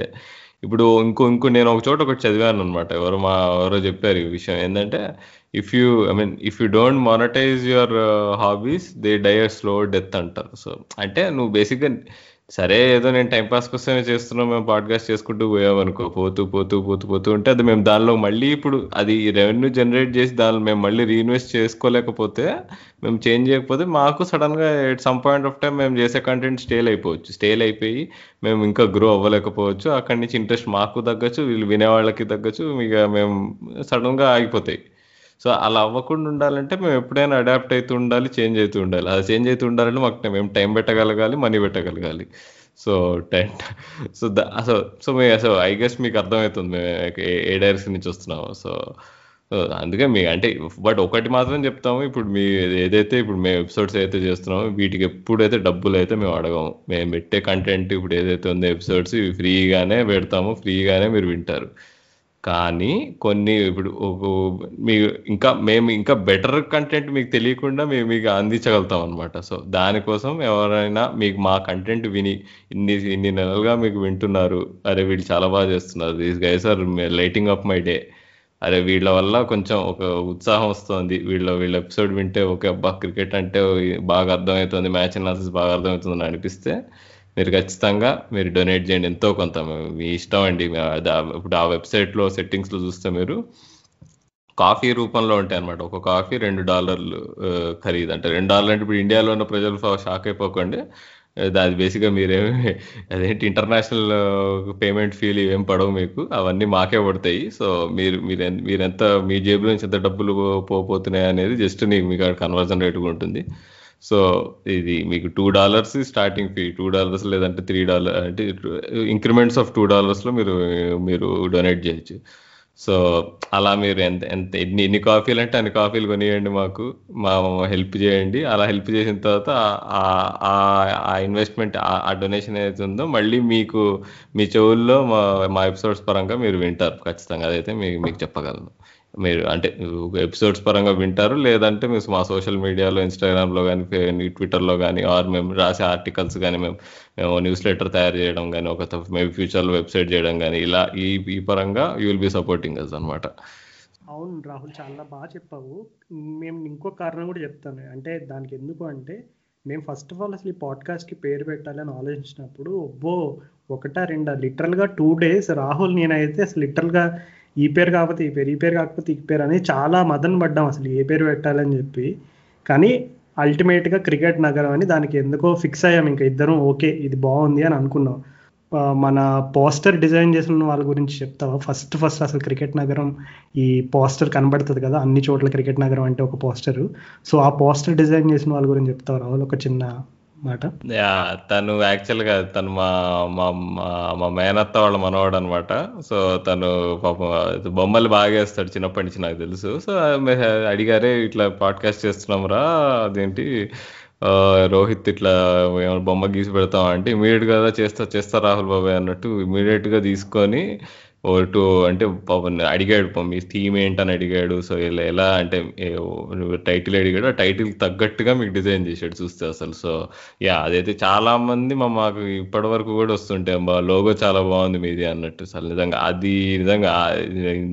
ఇప్పుడు ఇంకో ఇంకో నేను ఒక చోట ఒకటి చదివాను అనమాట ఎవరు మా ఎవరో చెప్పారు ఈ విషయం. ఏంటంటే if you I mean if you don't monetize your hobbies they die slow death అంటారు. సో అంటే నువ్వు బేసిక్గా సరే ఏదో నేను టైం పాస్ కోసమే చేస్తున్నాం మేము పాడ్కాస్ట్ చేసుకుంటూ పోయామనుకో పోతూ పోతూ పోతూ పోతూ ఉంటే అది మేము దానిలో మళ్ళీ ఇప్పుడు అది రెవెన్యూ జనరేట్ చేసి దానిలో మేము మళ్ళీ రీఇన్వెస్ట్ చేసుకోలేకపోతే మేము చేంజ్ చేయకపోతే మాకు సడన్గా at some point of time మేము చేసే కంటెంట్ స్టేల్ అయిపోవచ్చు. స్టేల్ అయిపోయి మేము ఇంకా గ్రో అవ్వలేకపోవచ్చు. అక్కడి నుంచి ఇంట్రెస్ట్ మాకు తగ్గచ్చు వీళ్ళు వినేవాళ్ళకి తగ్గచ్చు ఇక మేము సడన్గా ఆగిపోతాయి. సో అలా అవ్వకుండా ఉండాలంటే మేము ఎప్పుడైనా అడాప్ట్ అవుతూ ఉండాలి చేంజ్ అవుతూ ఉండాలి. అది చేంజ్ అవుతూ ఉండాలంటే మాకు మేము టైం పెట్టగలగాలి money పెట్టగలగాలి. So ten so so so me so I guess మీకు అర్థమవుతుంది. మేము ఏ- డైరెక్షన్ నుంచి వస్తున్నాము. సో అందుకే మీ అంటే బట్ ఒకటి మాత్రం చెప్తాము. ఇప్పుడు మీ ఏదైతే ఇప్పుడు మేము ఎపిసోడ్స్ అయితే చేస్తున్నామో వీటికి ఎప్పుడైతే డబ్బులు అయితే మేము అడగము. మేము పెట్టే కంటెంట్ ఇప్పుడు ఏదైతే ఉందో ఎపిసోడ్స్ ఇవి ఫ్రీగానే పెడతాము. ఫ్రీగానే మీరు వింటారు. కానీ కొన్ని ఇప్పుడు మీ మీకు ఇంకా మేము ఇంకా బెటర్ కంటెంట్ మీకు తెలియకుండా మేము మీకు అందించగలుగుతాం అనమాట సో దానికోసం ఎవరైనా మీకు మా కంటెంట్ విని ఇన్ని ఇన్ని నెలలుగా మీకు వింటున్నారు. అరే వీళ్ళు చాలా బాగా చేస్తున్నారు these guys are lighting up my day అరే వీళ్ళ వల్ల కొంచెం ఒక ఉత్సాహం వస్తుంది. వీళ్ళ వీళ్ళ ఎపిసోడ్ వింటే ఓకే అబ్బా క్రికెట్ అంటే బాగా అర్థమవుతుంది. మ్యాచ్ అనాలిసిస్ బాగా అర్థమవుతుంది అని అనిపిస్తే మీరు ఖచ్చితంగా మీరు డొనేట్ చేయండి. ఎంతో కొంత మీ ఇష్టం అండి. ఇప్పుడు ఆ వెబ్సైట్లో సెట్టింగ్స్లో చూస్తే మీరు కాఫీ రూపంలో ఉంటాయి అనమాట ఒక కాఫీ రెండు డాలర్లు ఖరీదు అంటే. రెండు డాలర్లు అంటే ఇప్పుడు ఇండియాలో ఉన్న ప్రజలు షాక్ అయిపోకండి. అది బేసిక్గా మీరేమి అదేంటి ఇంటర్నేషనల్ పేమెంట్ ఫీల్ ఏం పడవు మీకు. అవన్నీ మాకే పడతాయి. సో మీరు మీరు మీరు ఎంత మీ జేబులో నుంచి ఎంత డబ్బులు పోపోతున్నాయి అనేది జస్ట్ నీకు మీకు కన్వర్జన్ రేట్గా ఉంటుంది. సో ఇది మీకు two dollars starting fee two dollars లేదంటే త్రీ డాలర్ అంటే ఇంక్రిమెంట్స్ ఆఫ్ టూ డాలర్స్లో మీరు మీరు డొనేట్ చేయొచ్చు. సో అలా మీరు ఎంత ఎంత ఎన్ని ఎన్ని కాఫీలు అంటే అన్ని కాఫీలు కొనియండి మాకు. మా హెల్ప్ చేయండి. అలా హెల్ప్ చేసిన తర్వాత ఆ- ఆ- ఇన్వెస్ట్మెంట్ ఆ డొనేషన్ ఏదైతే ఉందో మళ్ళీ మీకు మీ చెవుల్లో మా మా ఎపిసోడ్స్ పరంగా మీరు వింటారు ఖచ్చితంగా. అదైతే మీకు మీకు చెప్పగలను. మీరు అంటే ఎపిసోడ్స్ పరంగా వింటారు లేదంటే మీరు మా సోషల్ మీడియాలో ఇన్స్టాగ్రామ్లో కానీ ట్విట్టర్లో కానీ ఆర్ మేము రాసే ఆర్టికల్స్ కానీ మేము మేము న్యూస్ లెటర్ తయారు చేయడం కానీ ఒక మేబీ ఫ్యూచర్లో వెబ్సైట్ చేయడం కానీ ఇలా ఈ ఈ పరంగా you will be supporting us అనమాట అవును రాహుల్ చాలా బాగా చెప్పావు. మేము ఇంకో కారణం కూడా చెప్తాను. అంటే దానికి ఎందుకు అంటే మేము ఫస్ట్ ఆఫ్ ఆల్ అసలు ఈ పాడ్కాస్ట్కి పేరు పెట్టాలని ఆలోచించినప్పుడు ఒబ్బో ఒకటా రెండా? లిటరల్గా టూ డేస్ రాహుల్ నేనైతే అసలు లిటరల్గా ఈ పేరు కాకపోతే ఈ పేరు ఈ పేరు కాకపోతే ఈ పేరు అని చాలా మదన పడ్డాం అసలు ఏ పేరు పెట్టాలని చెప్పి. కానీ అల్టిమేట్గా క్రికెట్ నగరం అని దానికి ఎందుకో ఫిక్స్ అయ్యాం ఇంకా ఇద్దరం. ఓకే ఇది బాగుంది అని అనుకున్నాం. మన పోస్టర్ డిజైన్ చేసిన వాళ్ళ గురించి చెప్తావా? ఫస్ట్ ఫస్ట్ అసలు క్రికెట్ నగరం ఈ పోస్టర్ కనబడుతుంది కదా? అన్ని చోట్ల క్రికెట్ నగరం అంటే ఒక పోస్టర్. సో ఆ పోస్టర్ డిజైన్ చేసిన వాళ్ళ గురించి చెప్తావు రాహుల్? ఒక చిన్న మాట? యా తను యాక్చువల్గా తను మా మా మా- మేనత్త వాళ్ళ మనవాడు అనమాట సో తను పాపం బొమ్మలు బాగా వేస్తాడు చిన్నప్పటి నుంచి నాకు తెలుసు. సో అడిగారే ఇట్లా పాడ్కాస్ట్ చేస్తున్నాం రా అదేంటి? రోహిత్ ఇట్లా బొమ్మ గీసి పెడతాం అంటే ఇమీడియట్గా చేస్తా చేస్తా రాహుల్ బాబాయ్ అన్నట్టు ఇమీడియట్గా తీసుకొని టూ అంటే పాపం అడిగాడు మీ థీమ్ ఏంటని అడిగాడు. సో ఇలా ఎలా అంటే టైటిల్ అడిగాడు. ఆ టైటిల్ తగ్గట్టుగా మీకు డిజైన్ చేశాడు చూస్తే అసలు. సో యా అదైతే చాలా మంది మా మాకు ఇప్పటి వరకు కూడా వస్తుంటే మా లోగో చాలా బాగుంది మీది అన్నట్టు. అసలు నిజంగా అది నిజంగా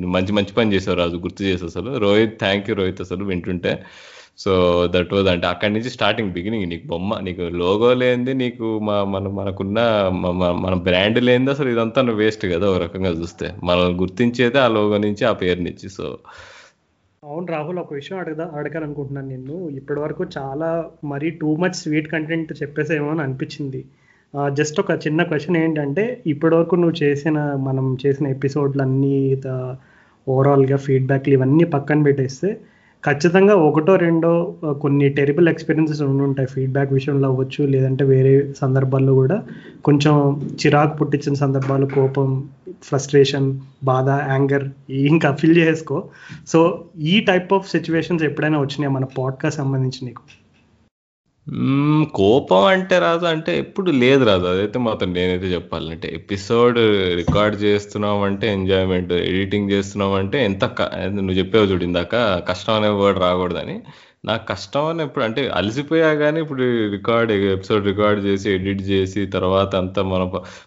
మంచి మంచి పని చేశారు రాజు గుర్తు చేసి అసలు. రోహిత్ థ్యాంక్ యూ రోహిత్ అసలు వింటుంటే. సో దట్ వాజ్ అంటే అక్కడి నుంచి స్టార్టింగ్ బిగినింగ్. నీకు బొమ్మ నీకు లోగో లేనిది నీకు మా మన మనకున్న మన బ్రాండ్ లేనిది అసలు ఇదంతా వేస్ట్ కదా ఒక రకంగా చూస్తే. మనం గుర్తించేదే ఆ లోగో నుంచి ఆ పేరు నుంచి సో. అవును రాహుల్ ఒక విషయం అడగదా అడగాలనుకుంటున్నాను నిన్ను ఇప్పటి వరకు చాలా మరీ టూ మచ్ స్వీట్ కంటెంట్ చెప్పేసేమో అని అనిపించింది. జస్ట్ ఒక చిన్న క్వశ్చన్ ఏంటంటే ఇప్పటి వరకు నువ్వు చేసిన మనం చేసిన ఎపిసోడ్లు అన్నీ ఓవరాల్గా ఫీడ్బ్యాక్లు ఇవన్నీ పక్కన పెట్టేస్తే ఖచ్చితంగా ఒకటో రెండో కొన్ని టెరిబుల్ ఎక్స్పీరియన్సెస్ ఉంటాయి. ఫీడ్బ్యాక్ విషయంలో అవ్వచ్చు లేదంటే వేరే సందర్భాల్లో కూడా. కొంచెం చిరాకు పుట్టించిన సందర్భాలు కోపం ఫ్రస్ట్రేషన్ బాధ యాంగర్ ఇంకా ఫిల్ చేసుకో. సో ఈ టైప్ ఆఫ్ సిచ్యువేషన్స్ ఎప్పుడైనా వచ్చినాయి? మన పాడ్కాస్ట్ సంబంధించి నీకు? కోపం అంటే రాదు అంటే ఎప్పుడు లేదు రాదు అదైతే మాత్రం నేనైతే చెప్పాలంటే ఎపిసోడ్ రికార్డ్ చేస్తున్నాం అంటే ఎంజాయ్మెంట్ ఎడిటింగ్ చేస్తున్నాం అంటే ఎంత నువ్వు చెప్పావు చూడు ఇందాక కష్టం అనే వర్డ్ రాకూడదని. నాకు కష్టం అని ఎప్పుడు అంటే అలసిపోయా కానీ ఇప్పుడు రికార్డ్ ఎపిసోడ్ రికార్డ్ చేసి ఎడిట్ చేసి తర్వాత అంతా మన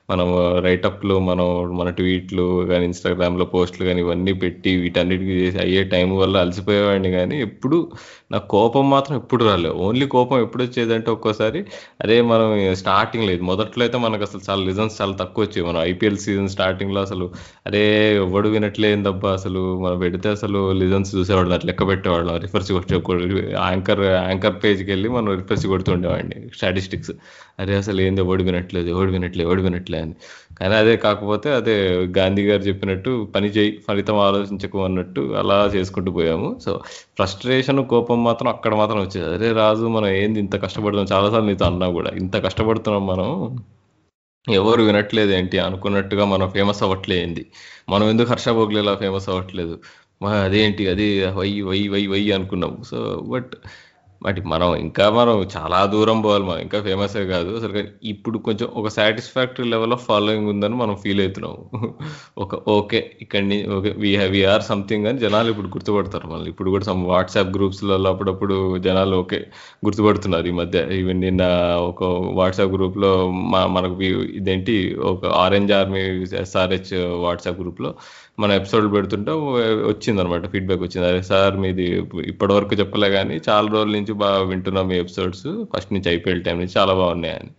మనం రైటప్లు మనం మన ట్వీట్లు కానీ ఇన్స్టాగ్రామ్లో పోస్టులు కానీ ఇవన్నీ పెట్టి వీటన్నిటికీ చేసి అయ్యే టైం వల్ల అలసిపోయేవాడిని కానీ ఎప్పుడు నాకు కోపం మాత్రం ఎప్పుడు రాలేదు. ఓన్లీ కోపం ఎప్పుడు వచ్చేదంటే ఒక్కోసారి అరే మనం స్టార్టింగ్ లేదు. మొదట్లో అయితే మనకు అసలు చాలా లిజన్స్ చాలా తక్కువ వచ్చాయి మనం ఐపీఎల్ సీజన్ స్టార్టింగ్లో అసలు అరే ఎవడు వినట్లేదబ్బా అసలు మనం పెడితే అసలు లిజన్స్ చూసేవాళ్ళం. అట్లా లెక్క పెట్టేవాళ్ళం. రిఫర్స్ కొట్టే యాంకర్ యాంకర్ పేజ్కి వెళ్ళి మనం రిఫర్స్ కొడుతుండేవాడిని స్టాటిస్టిక్స్ అరే అసలు ఏంది ఎవడు వినట్లేదు ఎవడు వినట్లేదు ఎవడు వినట్లేదు అని. కానీ అదే కాకపోతే అదే గాంధీ గారు చెప్పినట్టు పని చేయి ఫలితం ఆలోచించకు అన్నట్టు అలా చేసుకుంటూ పోయాము. సో ఫ్రస్ట్రేషన్ కోపం మాత్రం అక్కడ మాత్రం వచ్చేది అరే రాజు మనం ఏంది ఇంత కష్టపడుతున్నాం? చాలాసార్లు నీతో అన్నా కూడా ఇంత కష్టపడుతున్నాం మనం ఎవరు వినట్లేదు ఏంటి? అనుకున్నట్టుగా మనం ఫేమస్ అవ్వట్లేంది మనం ఎందుకు హర్ష భోగ్లేలా ఫేమస్ అవ్వట్లేదు? అదేంటి? అది వై వై వై వై అనుకున్నాం. సో బట్ బట్ మనం ఇంకా మనం చాలా దూరం పోవాలి మనం ఇంకా ఫేమస్ కాదు. అసలు కానీ ఇప్పుడు కొంచెం ఒక సాటిస్ఫాక్టరీ లెవెల్ ఆఫ్ ఫాలోయింగ్ ఉందని మనం ఫీల్ అవుతున్నాం ఒక ఓకే ఇక్కడి okay we have or something అని జనాలు ఇప్పుడు గుర్తుపడతారు మళ్ళీ ఇప్పుడు కూడా సమ్ వాట్సాప్ గ్రూప్స్లలో అప్పుడప్పుడు జనాలు ఓకే గుర్తుపడుతున్నారు ఈ మధ్య. ఈవెన్ నిన్న ఒక వాట్సాప్ గ్రూప్లో మా మనకు ఇదేంటి ఒక ఆరెంజ్ ఆర్మీ ఎస్ఆర్హెచ్ వాట్సాప్ గ్రూప్లో మన ఎపిసోడ్ పెడుతుంటే వచ్చింది అనమాట ఫీడ్బ్యాక్ వచ్చింది. అదే సార్ మీది ఇప్పటి వరకు చెప్పలే కానీ చాలా రోజుల నుంచి బాగా వింటున్నాం మీ ఎపిసోడ్స్ ఫస్ట్ నుంచి ఐపీఎల్ టైం నుంచి చాలా బాగున్నాయి అని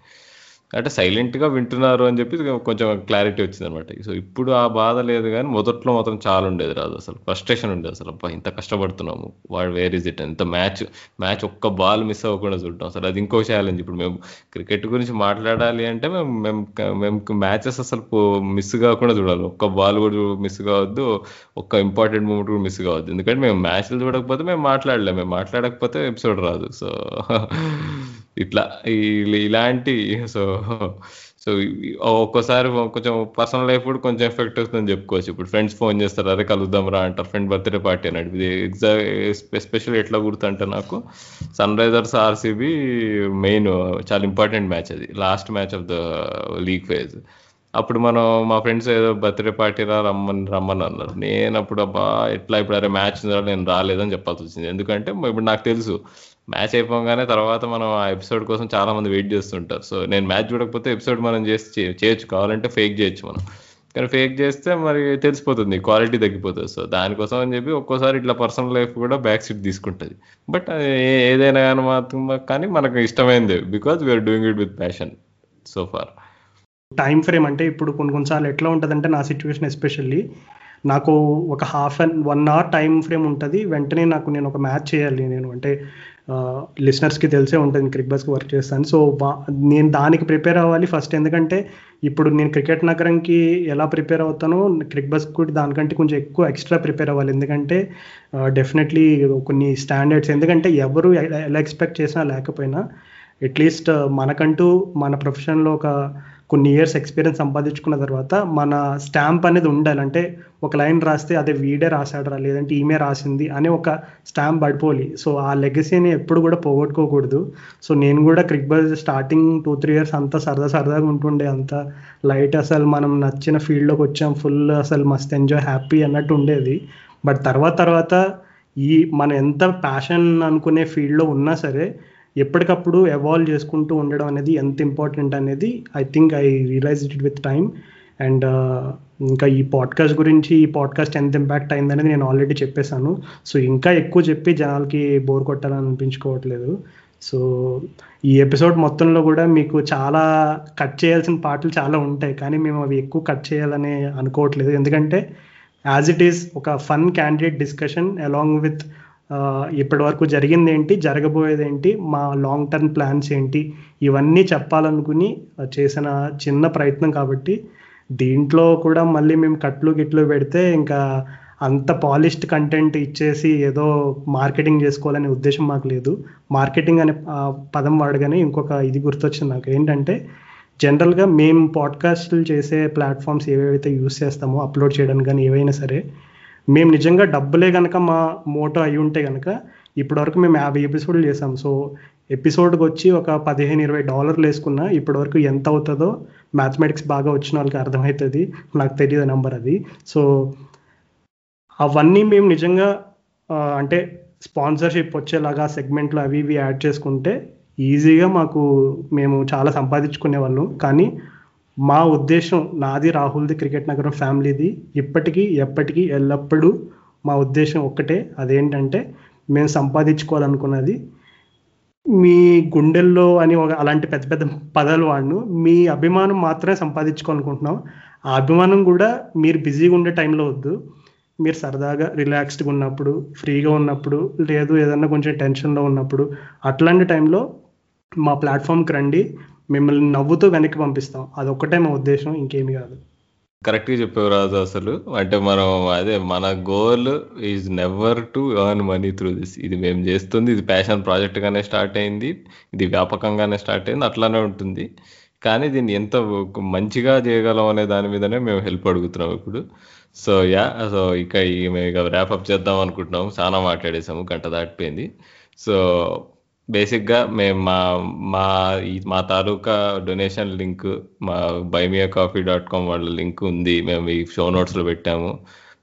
అంటే సైలెంట్గా వింటున్నారు అని చెప్పి కొంచెం క్లారిటీ వచ్చింది అనమాట సో ఇప్పుడు ఆ బాధ లేదు కానీ మొదట్లో మాత్రం చాలా ఉండేది రాదు అసలు. ఫ్రస్ట్రేషన్ ఉండేది అసలు. అబ్బా ఇంత కష్టపడుతున్నాము. వాడు వేర్ ఇస్ ఇట్ ఇంత మ్యాచ్ మ్యాచ్ ఒక్క బాల్ మిస్ అవ్వకుండా చూడటం. అసలు అది ఇంకో ఛాలెంజ్ ఇప్పుడు మేము క్రికెట్ గురించి మాట్లాడాలి అంటే మేము మేము మేము మ్యాచెస్ అసలు మిస్ కాకుండా చూడాలి. ఒక్క బాల్ కూడా మిస్ కావద్దు. ఒక్క ఇంపార్టెంట్ మూమెంట్ కూడా మిస్ కావద్దు. ఎందుకంటే మేము మ్యాచ్లు చూడకపోతే మేము మాట్లాడలేము. మేము మాట్లాడకపోతే ఎపిసోడ్ రాదు. సో ఇట్లా ఇలాంటి సో సో ఒక్కోసారి కొంచెం పర్సనల్ లైఫ్ కూడా కొంచెం ఎఫెక్ట్ అవుతుందని చెప్పుకోవచ్చు. ఇప్పుడు ఫ్రెండ్స్ ఫోన్ చేస్తారు అదే కలుద్దాం రా అంటారు. ఫ్రెండ్ బర్త్డే పార్టీ అని ఇది ఎగ్జాక్ట్ ఎస్పెషల్ ఎట్లా గుర్తుంటే నాకు? సన్ రైజర్స్ ఆర్సీబీ మెయిన్ చాలా ఇంపార్టెంట్ మ్యాచ్ అది. Last match of the league phase. అప్పుడు మనం మా ఫ్రెండ్స్ ఏదో బర్త్డే పార్టీ రా రమ్మని రమ్మని అన్నారు. నేను అప్పుడు అబ్బా ఎట్లా ఇప్పుడు అరే మ్యాచ్ ఉందా నేను రాలేదని చెప్పాల్సి వచ్చింది. ఎందుకంటే ఇప్పుడు నాకు తెలుసు మ్యాచ్ అయిపోగానే తర్వాత మనం ఆ ఎపిసోడ్ కోసం చాలా మంది వెయిట్ చేస్తుంటారు. సో నేను మ్యాచ్ చూడకపోతే ఎపిసోడ్ మనం చేసి చేయొచ్చు. కావాలంటే ఫేక్ చేయొచ్చు మనం. కానీ ఫేక్ చేస్తే మరి తెలిసిపోతుంది. క్వాలిటీ తగ్గిపోతుంది. సో దానికోసం అని చెప్పి ఒక్కోసారి ఇట్లా పర్సనల్ లైఫ్ కూడా బ్యాక్ సీట్ తీసుకుంటుంది. బట్ ఏదైనా కానీ మాత్రం కానీ మనకు ఇష్టమైంది. Because we're doing it with passion so far. Time frame అంటే ఇప్పుడు కొన్ని కొన్నిసార్లు ఎట్లా ఉంటుందంటే నా సిచ్యువేషన్ ఎస్పెషల్లీ నాకు ఒక half an one hour time frame ఉంటుంది. వెంటనే నాకు నేను ఒక మ్యాచ్ చేయాలి నేను. అంటే లిసనర్స్కి తెలిసే ఉంటుంది క్రిక్ బస్కి వర్క్ చేస్తాను సో నేను దానికి ప్రిపేర్ అవ్వాలి ఫస్ట్ ఎందుకంటే ఇప్పుడు నేను క్రికెట్ నగరంకి ఎలా ప్రిపేర్ అవుతానో క్రిక్ బస్ కూడా దానికంటే కొంచెం ఎక్కువ ఎక్స్ట్రా ప్రిపేర్ అవ్వాలి. ఎందుకంటే డెఫినెట్లీ కొన్ని స్టాండర్డ్స్ ఎందుకంటే ఎవరు ఎలా ఎక్స్పెక్ట్ చేసినా లేకపోయినా అట్లీస్ట్ మనకంటూ మన ప్రొఫెషన్లో ఒక కొన్ని ఇయర్స్ ఎక్స్పీరియన్స్ సంపాదించుకున్న తర్వాత మన స్టాంప్ అనేది ఉండాలి. అంటే ఒక లైన్ రాస్తే అదే వీడే రాశాడరా లేదంటే ఈమె రాసింది అనే ఒక స్టాంప్ పడిపోవాలి. సో ఆ లెగసీని ఎప్పుడు కూడా పోగొట్టుకోకూడదు. సో నేను కూడా Cricbuzz starting two three years అంతా సరదా సరదాగా ఉంటుండే. అంత లైట్ అసలు మనం నచ్చిన ఫీల్డ్లోకి వచ్చాం. ఫుల్ అసలు మస్త్ ఎంజాయ్ హ్యాపీ అన్నట్టు ఉండేది. బట్ తర్వాత తర్వాత ఈ మనం ఎంత ప్యాషన్ అనుకునే ఫీల్డ్లో ఉన్నా సరే ఎప్పటికప్పుడు ఎవాల్వ్ చేసుకుంటూ ఉండడం అనేది ఎంత ఇంపార్టెంట్ అనేది I think I realize it with time and ఇంకా ఈ పాడ్కాస్ట్ గురించి ఈ పాడ్కాస్ట్ ఎంత ఇంపాక్ట్ అయిందనేది నేను ఆల్రెడీ చెప్పేశాను. సో ఇంకా ఎక్కువ చెప్పి జనాలకి బోర్ కొట్టాలని అనిపించుకోవట్లేదు. సో ఈ ఎపిసోడ్ మొత్తంలో కూడా మీకు చాలా కట్ చేయాల్సిన పాటలు చాలా ఉంటాయి. కానీ మేము అవి ఎక్కువ కట్ చేయాలని అనుకోవట్లేదు. ఎందుకంటే యాజ్ ఇట్ ఈస్ ఒక fun candidate discussion along with ఇప్పటి వరకు జరిగింది ఏంటి జరగబోయేది ఏంటి మా లాంగ్ టర్మ్ ప్లాన్స్ ఏంటి ఇవన్నీ చెప్పాలనుకుని చేసిన చిన్న ప్రయత్నం కాబట్టి దీంట్లో కూడా మళ్ళీ మేము కట్లు గిట్లు పెడితే ఇంకా అంత పాలిష్డ్ కంటెంట్ ఇచ్చేసి ఏదో మార్కెటింగ్ చేసుకోవాలనే ఉద్దేశం మాకు లేదు. మార్కెటింగ్ అనే పదం వాడగానే ఇంకొక ఇది గుర్తొచ్చింది నాకు. ఏంటంటే జనరల్గా మేము పాడ్కాస్ట్లు చేసే ప్లాట్ఫామ్స్ ఏవేవైతే యూస్ చేస్తామో అప్లోడ్ చేయడానికి కానీ ఏవైనా సరే మేము నిజంగా డబ్బులే కనుక మా మోటో అయి ఉంటే కనుక ఇప్పటివరకు మేము యాభై ఎపిసోడ్లు చేసాం సో ఎపిసోడ్కి వచ్చి ఒక పదిహేను ఇరవై డాలర్లు వేసుకున్నా ఇప్పటివరకు ఎంత అవుతుందో మ్యాథమెటిక్స్ బాగా వచ్చిన వాళ్ళకి అర్థమవుతుంది. నాకు తెలియదు నెంబర్ అది. సో అవన్నీ మేము నిజంగా అంటే స్పాన్సర్షిప్ వచ్చేలాగా సెగ్మెంట్లు అవి ఇవి యాడ్ చేసుకుంటే ఈజీగా మాకు మేము చాలా సంపాదించుకునే వాళ్ళం. కానీ మా ఉద్దేశం నాది రాహుల్ది క్రికెట్ నగరం ఫ్యామిలీది. ఇప్పటికీ ఎప్పటికీ ఎల్లప్పుడూ మా ఉద్దేశం ఒక్కటే అదేంటంటే మేము సంపాదించుకోవాలనుకున్నది మీ గుండెల్లో అని ఒక అలాంటి పెద్ద పెద్ద పదాలు వాడిను. మీ అభిమానం మాత్రమే సంపాదించుకోవాలనుకుంటున్నాం. ఆ అభిమానం కూడా మీరు బిజీగా ఉండే టైంలో వద్దు. మీరు సరదాగా రిలాక్స్డ్గా ఉన్నప్పుడు ఫ్రీగా ఉన్నప్పుడు లేదు ఏదన్నా కొంచెం టెన్షన్లో ఉన్నప్పుడు అట్లాంటి టైంలో మా ప్లాట్ఫామ్కి రండి. మిమ్మల్ని నవ్వుతూ వెనక్కి పంపిస్తాం. అది ఒక్కటే మా ఉద్దేశం ఇంకేమి కాదు. కరెక్ట్గా చెప్పావు రాజు అసలు. అంటే మనం అదే మన goal is never to earn money through this ఇది మేము చేస్తుంది ఇది ప్యాషన్ ప్రాజెక్ట్గానే స్టార్ట్ అయింది ఇది వ్యాపకంగానే స్టార్ట్ అయింది అట్లానే ఉంటుంది. కానీ దీన్ని ఎంత మంచిగా చేయగలం అనే దాని మీదనే మేము హెల్ప్ అడుగుతున్నాం ఇప్పుడు. సో యా సో ఇక ఇక ర్యాప్ అప్ చేద్దాం అనుకుంటున్నాము. చాలా మాట్లాడేసాము గంట దాటిపోయింది. సో బేసిక్గా మేము మా మా మా తాలూకా డొనేషన్ లింక్ మా buy me a coffee dot com వాళ్ళ లింక్ ఉంది. మేము ఈ షో నోట్స్లో పెట్టాము.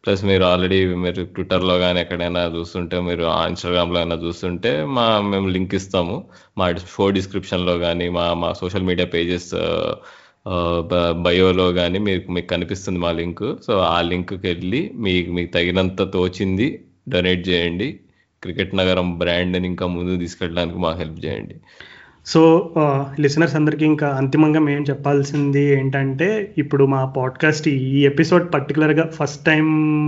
ప్లస్ మీరు ఆల్రెడీ మీరు ట్విట్టర్లో కానీ ఎక్కడైనా చూస్తుంటే మీరు ఇన్స్టాగ్రామ్లో అయినా చూస్తుంటే మా మేము లింక్ ఇస్తాము. మా షో డిస్క్రిప్షన్లో కానీ మా మా సోషల్ మీడియా పేజెస్ బయోలో కానీ మీకు మీకు కనిపిస్తుంది మా లింక్ సో ఆ లింక్కి వెళ్ళి మీకు మీకు తగినంత తోచింది డొనేట్ చేయండి. క్రికెట్ నగరం బ్రాండ్ని ఇంకా ముందుకు తీసుకెళ్ళడానికి మాకు హెల్ప్ చేయండి. సో లిసనర్స్ అందరికీ ఇంకా అంతిమంగా మేము చెప్పాల్సింది ఏంటంటే ఇప్పుడు మా పాడ్కాస్ట్ ఈ ఎపిసోడ్ పర్టికులర్గా ఫస్ట్ టైం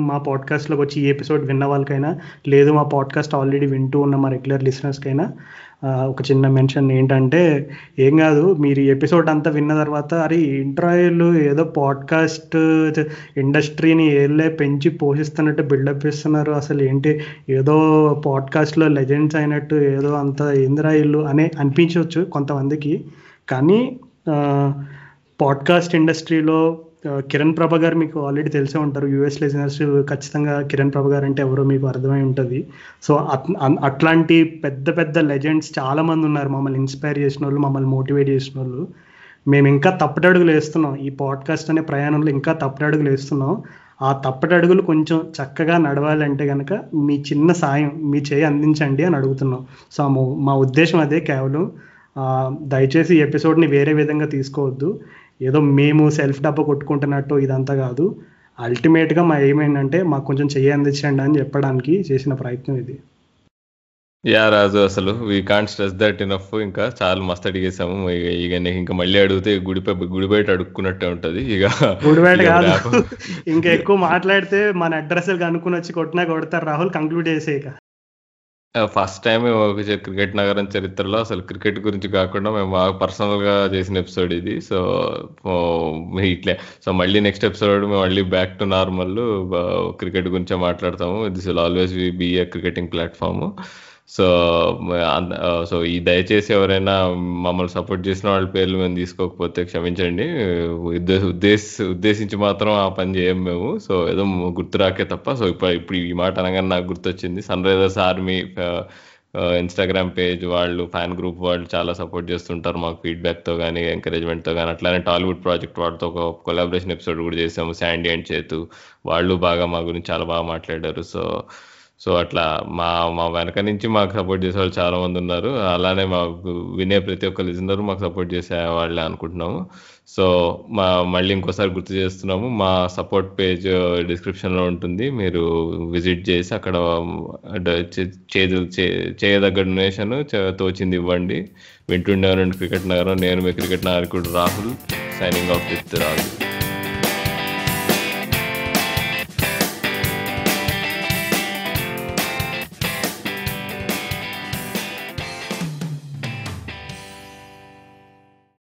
మా పాడ్కాస్ట్లోకి వచ్చి ఈ ఎపిసోడ్ విన్న వాళ్ళకైనా లేదు మా పాడ్కాస్ట్ ఆల్రెడీ వింటూ ఉన్న మా రెగ్యులర్ లిసనర్స్కైనా ఒక చిన్న మెన్షన్ ఏంటంటే ఏం కాదు మీరు ఎపిసోడ్ అంతా విన్న తర్వాత అరే ఇంట్రాయలు ఏదో పాడ్కాస్ట్ ఇండస్ట్రీని ఏళ్ళే పెంచి పోషిస్తున్నట్టు బిల్డప్ ఇస్తున్నారు అసలు ఏంటి? ఏదో పాడ్కాస్ట్లో లెజెండ్స్ అయినట్టు ఏదో అంత ఇంద్రాయిల్లు అనే అనిపించవచ్చు కొంతమందికి. కానీ పాడ్కాస్ట్ ఇండస్ట్రీలో కిరణ్ ప్రభ గారు మీకు ఆల్రెడీ తెలిసే ఉంటారు. యుఎస్ లిజనర్స్ ఖచ్చితంగా కిరణ్ ప్రభ గారు అంటే ఎవరో మీకు అర్థమై ఉంటుంది. సో అట్లాంటి పెద్ద పెద్ద లెజెండ్స్ చాలా మంది ఉన్నారు. మమ్మల్ని ఇన్స్పైర్ చేసిన వాళ్ళు మమ్మల్ని మోటివేట్ చేసిన వాళ్ళు మేము ఇంకా తప్పటడుగులు వేస్తున్నాం. ఈ పాడ్కాస్ట్ అనే ప్రయాణంలో ఇంకా తప్పటడుగులు వేస్తున్నాం. ఆ తప్పటడుగులు కొంచెం చక్కగా నడవాలంటే కనుక మీ చిన్న సాయం మీ చేయి అందించండి అని అడుగుతున్నాం. సో మా ఉద్దేశం అదే కేవలం దయచేసి ఈ ఎపిసోడ్ని వేరే విధంగా తీసుకోవద్దు. ఏదో మేము సెల్ఫ్ డబ్బా కొట్టుకుంటున్నట్టు ఇదంతా కాదు. అల్టిమేట్గా మా ఏమైందంటే మాకు కొంచెం చెయ్యి అందించండి అని చెప్పడానికి చేసిన ప్రయత్నం ఇది. యా రాజు అసలు we can't stress that enough ఇంకా చాలా మస్తు అడిగేసాము ఇక ఇంకా మళ్ళీ అడిగితే గుడిపై గుడి బయట అడుక్కున్నట్టే ఉంటది. ఇక గుడి బయట కాదు. ఇంకా ఎక్కువ మాట్లాడితే మన అడ్రస్ అనుకుని వచ్చి కొట్టినా కొడతారు. రాహుల్ కంక్లూడ్ చేసే ఇక. ఫస్ట్ టైం క్రికెట్ నగరం చరిత్రలో అసలు క్రికెట్ గురించి కాకుండా మేము బాగా పర్సనల్గా చేసిన ఎపిసోడ్ ఇది. సో ఇట్లే. సో మళ్ళీ నెక్స్ట్ ఎపిసోడ్ మేము మళ్ళీ బ్యాక్ టు నార్మల్ క్రికెట్ గురించే మాట్లాడతాము. This will always be a cricketing platform so so ఈ దయచేసి ఎవరైనా మమ్మల్ని సపోర్ట్ చేసిన వాళ్ళ పేర్లు మేము తీసుకోకపోతే క్షమించండి. ఉద్దేశ ఉద్దేశ ఉద్దేశించి మాత్రం ఆ పని చేయం మేము. సో ఏదో గుర్తు రాకే తప్ప. సో ఇప్పుడు ఇప్పుడు ఈ మాట అనగానే నాకు గుర్తొచ్చింది. Sunrisers army Instagram page వాళ్ళు ఫ్యాన్ గ్రూప్ వాళ్ళు చాలా సపోర్ట్ చేస్తుంటారు మాకు ఫీడ్బ్యాక్తో కానీ ఎంకరేజ్మెంట్తో కానీ అట్లానే టాలీవుడ్ ప్రాజెక్ట్ వాళ్ళతో ఒక కొలాబరేషన్ ఎపిసోడ్ కూడా చేసాము. శాండీ అండ్ చేతు. వాళ్ళు బాగా మా గురించి చాలా బాగా మాట్లాడారు. సో సో అట్లా మా మా వెనక నుంచి మాకు సపోర్ట్ చేసే వాళ్ళు చాలా మంది ఉన్నారు. అలానే మాకు వినే ప్రతి ఒక్క లిజనర్ మాకు సపోర్ట్ చేసే వాళ్ళే అనుకుంటున్నాము. సో మా మళ్ళీ ఇంకోసారి గుర్తు చేస్తున్నాము మా సపోర్ట్ పేజ్ డిస్క్రిప్షన్లో ఉంటుంది. మీరు విజిట్ చేసి అక్కడ చేయదగ్గ డొనేషన్ తోచింది ఇవ్వండి. వింటుండే క్రికెట్ నగరం నేను మీ క్రికెట్ నాయకుడు Rahul signing off with Rahul.